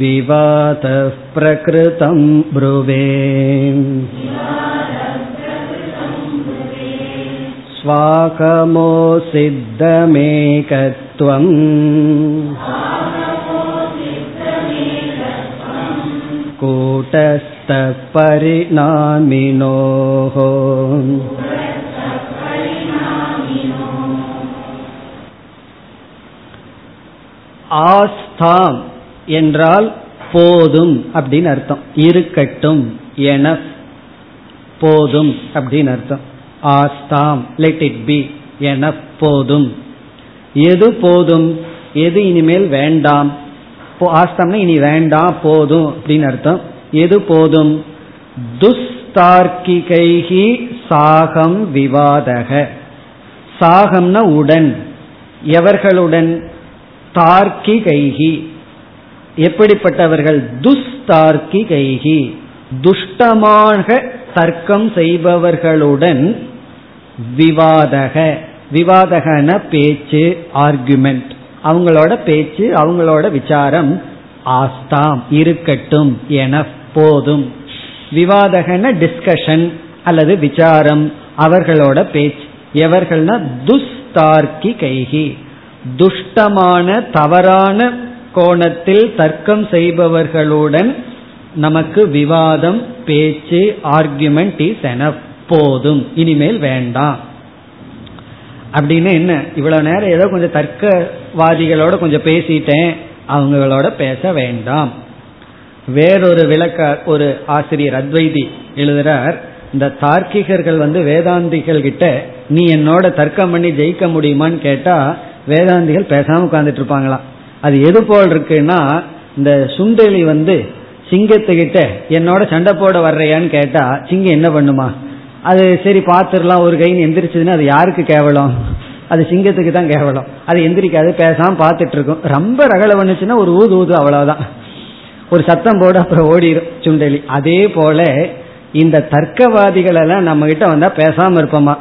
विवादः प्रकृतं ब्रुवे स्वाकमो सिद्धमेकत्वम् कूटस्थपरिणामिनोः ஆஸ்தாம் என்றால் போதும் அப்படின்னு அர்த்தம். இருக்கட்டும் என போதும் அப்படின்னு அர்த்தம். ஆஸ்தாம் லெட் இட் பி என போதும். எது போதும்? எது இனிமேல் வேண்டாம்? ஆஸ்தம்னா இனி வேண்டாம் போதும் அப்படின்னு அர்த்தம். எது போதும்? துஸ்தார்கிகைகி சாகம் விவாதக. சாகம்னா உடன் எவர்களுடன்? தார்க்கிகைகி எப்படிப்பட்டவர்கள்? துஸ்தார்க்கிகைகி. துஷ்டமாக தர்க்கம் செய்பவர்களுடன் விவாதக. விவாதகன பேச்சு ஆர்குமெண்ட் அவங்களோட பேச்சு அவங்களோட விசாரம் ஆஸ்தாம் இருக்கட்டும் என போதும். விவாதகன டிஸ்கஷன் அல்லது விசாரம் அவர்களோட பேச்சு. எவர்கள்னா? துஸ்தார்க்கி கைகி துஷ்டமான தவறான கோணத்தில் தர்க்கம் செய்பவர்களுடன் நமக்கு விவாதம் பேச்சு ஆர்குமெண்ட் இஸ் என போதும். இனிமேல் வேண்டாம். அப்படின்னு என்ன? இவ்வளவு நேரம் ஏதோ கொஞ்சம் தர்க்கவாதிகளோட கொஞ்சம் பேசிட்டேன். அவங்களோட பேச வேண்டாம். வேறொரு விளக்க ஒரு ஆசிரியர் அத்வைதி எழுதுறார் இந்த தார்க்கிகர்கள் வந்து வேதாந்திகள் கிட்ட நீ என்னோட தர்க்கம் பண்ணி ஜெயிக்க முடியுமான்னு கேட்டா வேதாந்திகள் பேசாம உட்கார்ந்துட்டு இருப்பாங்களாம். அது எது போல் இருக்குன்னா இந்த சுண்டலி வந்து சிங்கத்துக்கிட்ட என்னோட சண்டை போட வர்றையான்னு கேட்டா சிங்கம் என்ன பண்ணுமா? அது சரி பார்த்துடலாம் ஒரு கைன்னு எந்திரிச்சதுன்னா அது யாருக்கு கேவலம்? அது சிங்கத்துக்கு தான் கேவலம். அது எந்திரிக்காது பேசாம பார்த்துட்டு இருக்கும் ரொம்ப ரகலை பண்ணுச்சுன்னா ஒரு ஊது ஊது அவ்வளவுதான். ஒரு சத்தம் போட அப்புறம் ஓடிடும் சுண்டலி. அதே போல இந்த தர்க்கவாதிகள் எல்லாம் நம்ம கிட்ட வந்தா பேசாம இருப்போமா?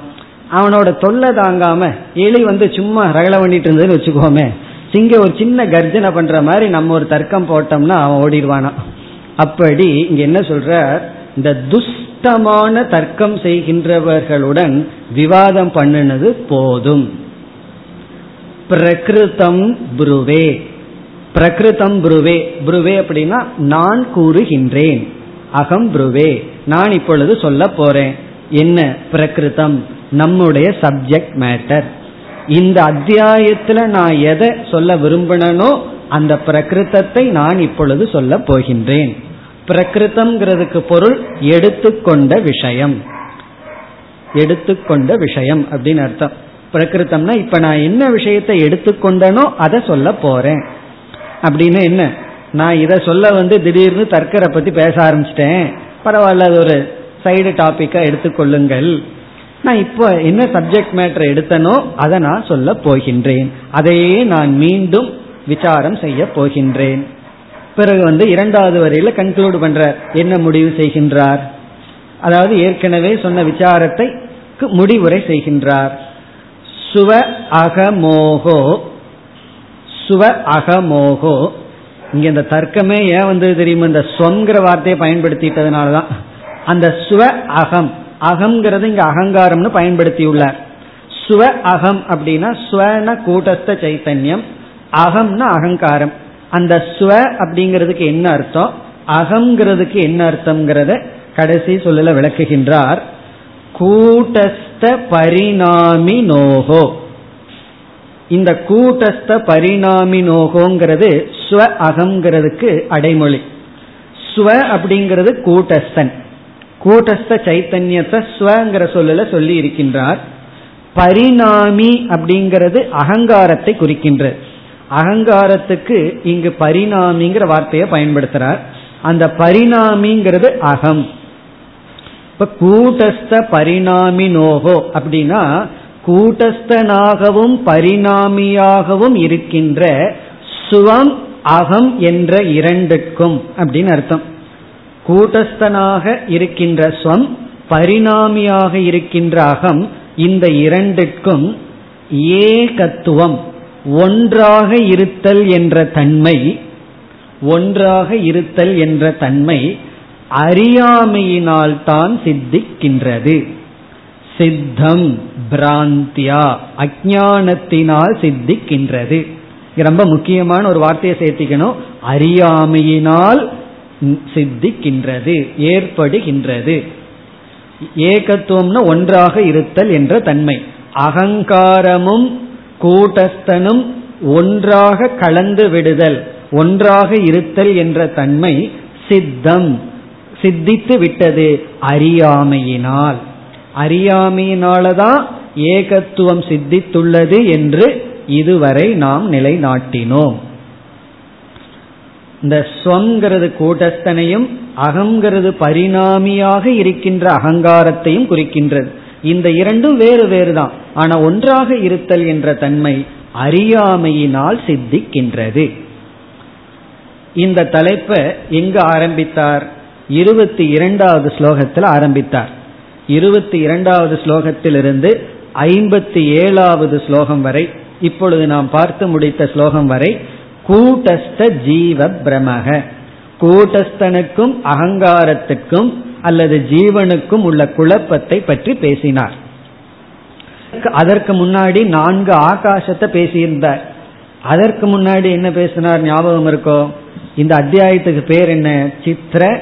அவனோட தொல்லை தாங்காம எலி வந்து சும்மா ரகலை பண்ணிட்டு இருந்ததுன்னு வச்சுக்கோமே சிங்க ஒரு சின்ன கர்ஜனை பண்ற மாதிரி நம்ம ஒரு தர்க்கம் போட்டோம்னா அவன் ஓடிடுவானா? அப்படி இங்க என்ன சொல்ற? இந்த துஷ்டமான தர்க்கம் செய்கின்றவர்களுடன் விவாதம் பண்ணினது போதும். பிரகிருதம் புருவே. பிரகிருதம் புருவே. புருவே அப்படின்னா நான் கூறுகின்றேன். அகம் புருவே. நான் இப்பொழுது சொல்ல போறேன். என்ன? பிரகிருதம் நம்முடைய சப்ஜெக்ட் மேட்டர் இந்த அத்தியாயத்துல நான் எதை சொல்ல விரும்பினோ அந்த பிரகிருத்தத்தை நான் இப்பொழுது சொல்ல போகின்றேன். பிரகிருத்தம்ங்கிறதுக்கு பொருள் எடுத்துக்கொண்ட விஷயம். எடுத்துக்கொண்ட விஷயம் அப்படின்னு அர்த்தம். பிரகிருத்தம்னா இப்ப நான் என்ன விஷயத்தை எடுத்துக்கொண்டனோ அதை சொல்ல போறேன். அப்படின்னு என்ன? நான் இதை சொல்ல வந்து திடீர்னு தர்க்கரை பத்தி பேச ஆரம்பிச்சிட்டேன். பரவாயில்ல அது ஒரு சைடு டாபிக்கா எடுத்துக்கொள்ளுங்கள். நான் இப்போ என்ன சப்ஜெக்ட் மேட்டர் எடுத்தனோ அதை நான் சொல்ல போகின்றேன். அதையே நான் மீண்டும் விசாரம் செய்ய போகின்றேன். பிறகு வந்து இரண்டாவது வரையில கன்க்ளூட் பண்ற என்ன முடிவு செய்கின்றார்? அதாவது ஏற்கனவே சொன்ன விசாரத்தை முடிவுரை செய்கின்றார். சுவ அகமோகோ சுவ அகமோகோ இங்க இந்த தர்க்கமே ஏன் வந்தது தெரியுமா? இந்த சொங்கிற வார்த்தையை பயன்படுத்திட்டதுனாலதான். அந்த சுவ அகம் அகம்ங்கிறது இங்க அகங்காரம்னு பயன்படுத்தியுள்ளார் ஸ்வ அகம் அப்படின்னா ஸ்வன கூட்டஸ்த சைத்தன்யம். அகம்னா அகங்காரம். அந்த ஸ்வ அப்படிங்கிறதுக்கு என்ன அர்த்தம்? அகங்கிறதுக்கு என்ன அர்த்தம்ங்கிறத கடைசி சொல்லல விளக்குகின்றார். கூட்டஸ்த பரிணாமி நோகோ. இந்த கூட்டஸ்த பரிணாமி நோகோங்கிறது ஸ்வ அகங்கிறதுக்கு அடைமொழி. ஸ்வ அப்படிங்கிறது கூட்டஸ்தன். கூட்டஸ்த சைத்தன்யத்தை ஸ்வங்கிற சொல்லல சொல்லி இருக்கின்றார். பரிணாமி அப்படிங்கிறது அகங்காரத்தை குறிக்கின்றது அகங்காரத்துக்கு இங்கு பரிணாமிங்கிற வார்த்தையை பயன்படுத்துறார். அந்த பரிணாமிங்கிறது அகம். இப்ப கூட்டஸ்த பரிணாமி நோகோ அப்படின்னா கூட்டஸ்தனாகவும் பரிணாமியாகவும் இருக்கின்ற சுவம் அகம் என்ற இரண்டுக்கும் அப்படின்னு அர்த்தம். கூட்டஸ்தனாக இருக்கின்ற ஸ்வம் பரிணாமியாக இருக்கின்ற அகம் இந்த இரண்டுக்கும் ஏகத்துவம் ஒன்றாக இருத்தல் என்ற தன்மை ஒன்றாக இருத்தல் என்ற தன்மை அறியாமையினால் தான் சித்திக்கின்றது. சித்தம் பிராந்தியா அஜானத்தினால் சித்திக்கின்றது. ரொம்ப முக்கியமான ஒரு வார்த்தையை சேர்த்திக்கணும். அறியாமையினால் சித்திக்கின்றது ஏற்படுகின்றது. ஏகத்துவம்னு ஒன்றாக இருத்தல் என்ற தன்மை. அகங்காரமும் கூட்டஸ்தனும் ஒன்றாக கலந்து விடுதல் ஒன்றாக இருத்தல் என்ற தன்மை சித்தம். சித்தித்து விட்டது அறியாமையினால். அறியாமையினாலதான் ஏகத்துவம் சித்தித்துள்ளது என்று இதுவரை நாம் நிலைநாட்டினோம். இந்த ஸ்வங்கிறது கூட்டஸ்தனையும் அகங்கிறது பரிணாமியாக இருக்கின்ற அகங்காரத்தையும் குறிக்கின்றது. இந்த இரண்டும் வேறு வேறு தான் ஆனா ஒன்றாக இருத்தல் என்ற தன்மை அறியாமையினால் சித்திக்கின்றது. இந்த தலைப்பை எங்கு ஆரம்பித்தார்? இருபத்தி இரண்டாவது ஸ்லோகத்தில் ஆரம்பித்தார். இருபத்தி இரண்டாவது ஸ்லோகத்திலிருந்து ஐம்பத்தி ஏழாவது ஸ்லோகம் வரை இப்பொழுது நாம் பார்த்து முடித்த ஸ்லோகம் வரை கூட்டஸ்த ஜீவ பிரமக கூட்டஸ்தனுக்கும் அகங்காரத்துக்கும் அல்லது ஜீவனுக்கும் உள்ள குழப்பத்தை பற்றி பேசினார். அதற்கு முன்னாடி நான்கு ஆகாசத்தை பேசியிருந்தார். அதற்கு முன்னாடி என்ன பேசினார் ஞாபகம் இருக்கோ? இந்த அத்தியாயத்துக்கு பேர் என்ன? சித்திர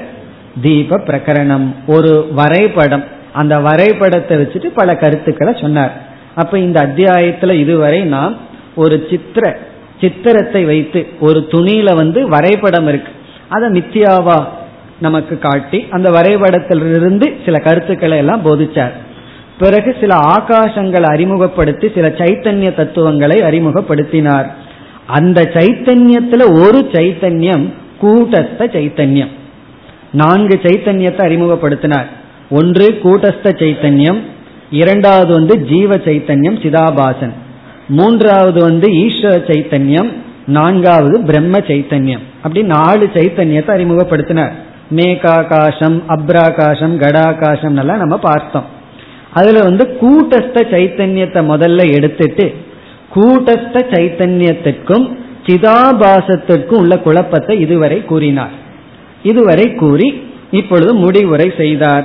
தீப பிரகரணம். ஒரு வரைபடம். அந்த வரைபடத்தை வச்சுட்டு பல கருத்துக்களை சொன்னார். அப்ப இந்த அத்தியாயத்துல இதுவரை நாம் ஒரு சித்திர சித்திரத்தை வைத்து ஒரு துணியில வந்து வரைபடம் இருக்கு. அதை மித்தியாவா நமக்கு காட்டி அந்த வரைபடத்திலிருந்து சில கருத்துக்களை எல்லாம் போதிச்சார். பிறகு சில ஆகாசங்களை அறிமுகப்படுத்தி சில சைத்தன்ய தத்துவங்களை அறிமுகப்படுத்தினார். அந்த சைத்தன்யத்துல ஒரு சைத்தன்யம் கூட்டஸ்த சைத்தன்யம். நான்கு சைத்தன்யத்தை அறிமுகப்படுத்தினார். ஒன்று கூட்டஸ்த சைத்தன்யம் இரண்டாவது வந்து ஜீவ சைத்தன்யம் சிதாபாசன். மூன்றாவது வந்து ஈஸ்வர சைத்தன்யம் நான்காவது பிரம்ம சைத்தன்யம். அப்படி நாலு சைத்தன்யத்தை அறிமுகப்படுத்தினார். மேகாகாசம் அப்ராகாசம் கடாகாசம் எல்லாம் நம்ம பார்த்தோம். அதுல வந்து கூட்டஸ்த சைத்தன்யத்தை முதல்ல எடுத்துட்டு கூட்டஸ்த சைத்தன்யத்திற்கும் சிதாபாசத்திற்கும் உள்ள குழப்பத்தை இதுவரை கூறினார். இதுவரை கூறி இப்பொழுது முடிவுரை செய்தார்.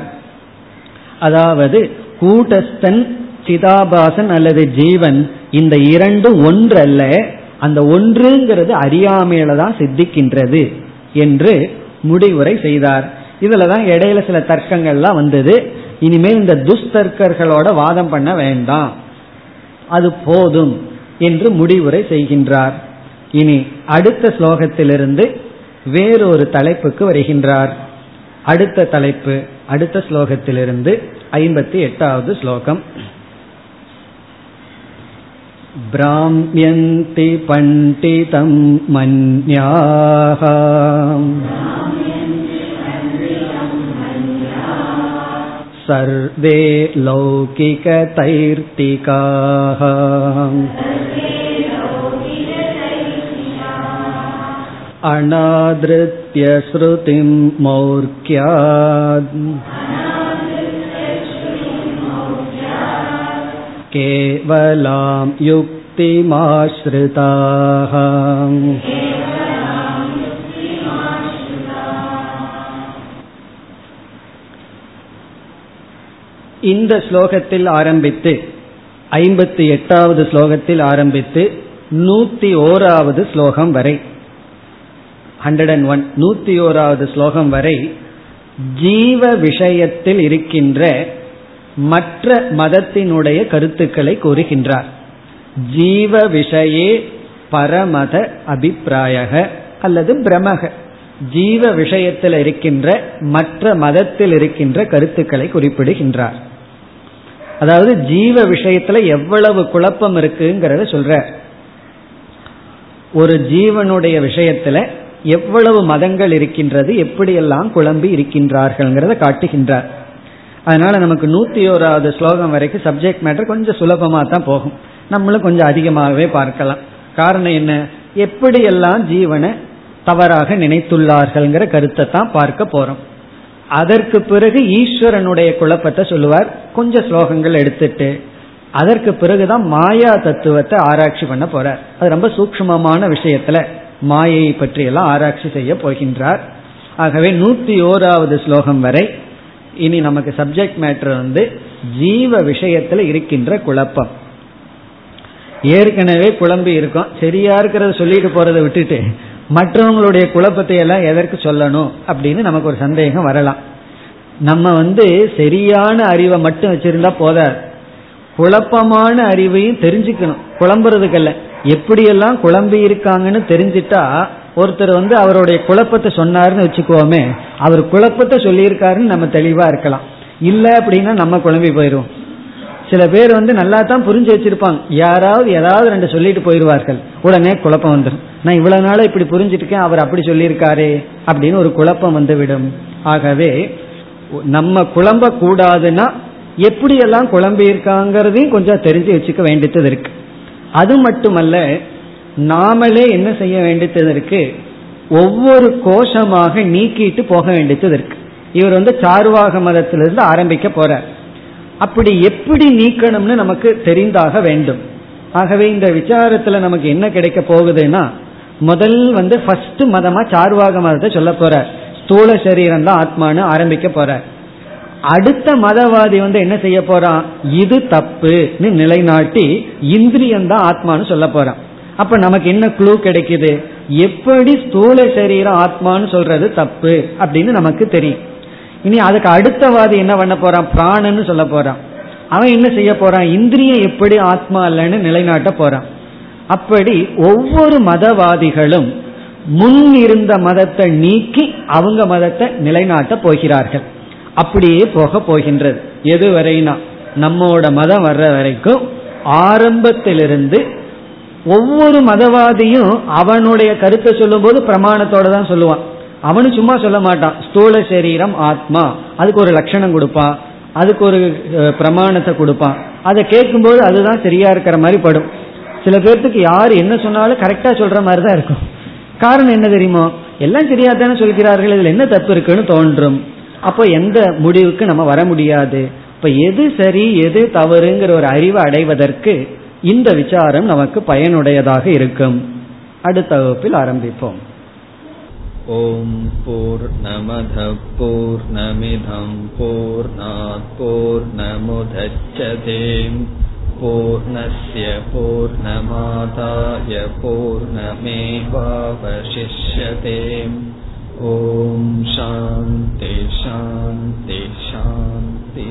அதாவது கூட்டஸ்தன் சிதாபாசன் அல்லது ஜீவன் இந்த இரண்டு ஒன்றல்ல அந்த ஒன்றுங்கிறது அறியாமையில தான் சித்திக்கின்றது என்று முடிவுரை செய்தார். இதுலதான் இடையில சில தர்க்கங்கள்லாம் வந்தது. இனிமேல் இந்த துஸ்தர்க்கர்களோட வாதம் பண்ண வேண்டாம். அது போதும் என்று முடிவுரை செய்கின்றார். இனி அடுத்த ஸ்லோகத்திலிருந்து வேறொரு தலைப்புக்கு வருகின்றார். அடுத்த தலைப்பு அடுத்த ஸ்லோகத்திலிருந்து ஐம்பத்தி எட்டாவது ஸ்லோகம். भ्राम्यन्ति पण्डितं मन्याः सर्वे लौकिकतैर्तिकाः अनादृत्य श्रुतिं मौर्क्यात् केवलां युक्तिमाश्रिताः இந்த ஸ்லோகத்தில் ஆரம்பித்து ஐம்பத்தி எட்டாவது ஸ்லோகத்தில் ஆரம்பித்து நூத்தி ஓராவது ஸ்லோகம் வரை ஹண்ட்ரட் அண்ட் ஒன் நூத்தி ஓராவது ஸ்லோகம் வரை ஜீவ விஷயத்தில் இருக்கின்ற மற்ற மதத்தினுடைய கருத்துக்களை கூறுகின்றார். ஜீவ விஷயே பரமத அபிப்பிராயக அல்லது பிரமக. ஜீவ விஷயத்தில் இருக்கின்ற மற்ற மதத்தில் இருக்கின்ற கருத்துக்களை குறிப்பிடுகின்றார். அதாவது ஜீவ விஷயத்துல எவ்வளவு குழப்பம் இருக்குங்கிறத சொல்ற ஒரு ஜீவனுடைய விஷயத்துல எவ்வளவு மதங்கள் இருக்கின்றது எப்படியெல்லாம் குழம்பி இருக்கின்றார்கள்ங்கிறத காட்டுகின்றார். அதனால நமக்கு நூத்தி ஓராவது ஸ்லோகம் வரைக்கும் சப்ஜெக்ட் மேட்டர் கொஞ்சம் சுலபமாக தான் போகும். நம்மளும் கொஞ்சம் அதிகமாகவே பார்க்கலாம். காரணம் என்ன? எப்படியெல்லாம் ஜீவனை தவறாக நினைத்துள்ளார்கள்ங்கிற கருத்தை தான் பார்க்க போறோம். அதற்கு பிறகு ஈஸ்வரனுடைய குழப்பத்தை சொல்லுவார். கொஞ்சம் ஸ்லோகங்கள் எடுத்துட்டு அதற்கு பிறகுதான் மாயா தத்துவத்தை ஆராய்ச்சி பண்ண போறார். அது ரொம்ப சூக்மமான விஷயத்துல மாயை பற்றியெல்லாம் ஆராய்ச்சி செய்ய போகின்றார். ஆகவே நூத்தி ஓராவது ஸ்லோகம் வரை இனி நமக்கு சப்ஜெக்ட் மேட்டர் வந்து ஜீவ விஷயத்துல இருக்கின்ற குழப்பம். ஏற்கனவே குழம்பி இருக்கும். சரியா இருக்கிறத சொல்லிட்டு போறதை விட்டுட்டு மற்றவங்களுடைய குழப்பத்தை எல்லாம் எதற்கு சொல்லணும் அப்படின்னு நமக்கு ஒரு சந்தேகம் வரலாம். நம்ம வந்து சரியான அறிவை மட்டும் வச்சிருந்தா போதாது. குழப்பமான அறிவையும் தெரிஞ்சுக்கணும். குழம்புறதுக்கல்ல. எப்படியெல்லாம் குழம்பி இருக்காங்கன்னு தெரிஞ்சிட்டா ஒருத்தர் வந்து அவருடைய குழப்பத்தை சொன்னாருன்னு வச்சுக்கோமே அவர் குழப்பத்தை சொல்லியிருக்காருன்னு நம்ம தெளிவா இருக்கலாம். இல்ல அப்படின்னா நம்ம குழம்பி போயிடுவோம் சில பேர் வந்து நல்லா தான் புரிஞ்சு வச்சிருப்பாங்க. யாராவது ஏதாவது ரெண்டு சொல்லிட்டு போயிடுவார்கள். உடனே குழப்பம் வந்துடும் நான் இவ்வளவு நாளா இப்படி புரிஞ்சிருக்கேன் அவர் அப்படி சொல்லியிருக்காரே அப்படின்னு ஒரு குழப்பம் வந்துவிடும். ஆகவே நம்ம குழம்ப கூடாதுன்னா எப்படியெல்லாம் குழம்பி இருக்காங்கிறதையும் கொஞ்சம் தெரிஞ்சு வச்சுக்க வேண்டியது இருக்கு. அது மட்டுமல்ல நாமளே என்ன செய்ய வேண்டியது இருக்கு ஒவ்வொரு கோஷமாக நீக்கிட்டு போக வேண்டியது இருக்கு இவர் வந்து சார்வாக மதத்திலிருந்து ஆரம்பிக்க போறார். அப்படி எப்படி நீக்கணும்னு நமக்கு தெரிந்தாக வேண்டும். ஆகவே இந்த விசாரத்துல நமக்கு என்ன கிடைக்க போகுதுன்னா முதல் வந்து ஃபர்ஸ்ட் மதமா சார்வாக மதத்தை சொல்ல போறார். ஸ்தூல சரீரம் தான் ஆத்மானு ஆரம்பிக்க போறார். அடுத்த மதவாதி வந்து என்ன செய்ய போறான்? இது தப்புன்னு நிலைநாட்டி இந்திரியம் தான் ஆத்மானு சொல்ல போறான். அப்ப நமக்கு என்ன க்ளூ கிடைக்குது? எப்படி ஸ்தூல சரீரம் ஆத்மான்னு சொல்றது தப்பு அப்படின்னு நமக்கு தெரியும். இனி அதுக்கு அடுத்தவாதி என்ன பண்ண போறான்? பிராணன்னு சொல்ல போறான். அவன் என்ன செய்ய போறான்? இந்திரியம் எப்படி ஆத்மா இல்லைன்னு நிலைநாட்ட போறான். அப்படி ஒவ்வொரு மதவாதிகளும் முன் இருந்த மதத்தை நீக்கி அவங்க மதத்தை நிலைநாட்ட போகிறார்கள். அப்படியே போக போகின்றது. எது வரைனா? நம்மோட மதம் வர்ற வரைக்கும் ஆரம்பத்திலிருந்து ஒவ்வொரு மதவாதியும் அவனுடைய கருத்தை சொல்லும்போது பிரமாணத்தோட தான் சொல்லுவான். அவனு சும்மா சொல்ல மாட்டான். ஸ்தூல சரீரம் ஆத்மா. அதுக்கு ஒரு லட்சணம் கொடுப்பான். அதுக்கு ஒரு பிரமாணத்தை கொடுப்பான். அதை கேட்கும்போது அதுதான் சரியா இருக்கிற மாதிரி படும். சில பேர்த்துக்கு யார் என்ன சொன்னாலும் கரெக்டா சொல்ற மாதிரி தான் இருக்கும். காரணம் என்ன தெரியுமோ? எல்லாம் சரியா தானே சொல்கிறார்கள். இதுல என்ன தப்பு இருக்குன்னு தோன்றும். அப்போ எந்த முடிவுக்கு நம்ம வர முடியாது. இப்ப எது சரி எது தவறுங்கிற ஒரு அறிவை அடைவதற்கு இந்த விசாரம் நமக்கு பயனுடையதாக இருக்கும். அடுத்த வகுப்பில் ஆரம்பிப்போம். ஓம் போர் நமத போர் நமிதம் போர் போர் நமுதச்சதேம் பூர்ணய பூர்ணமாதாய பூர்ணமேவாவசிஷ்யதேம். ஓம் சாந்தி சாந்தி சாந்தி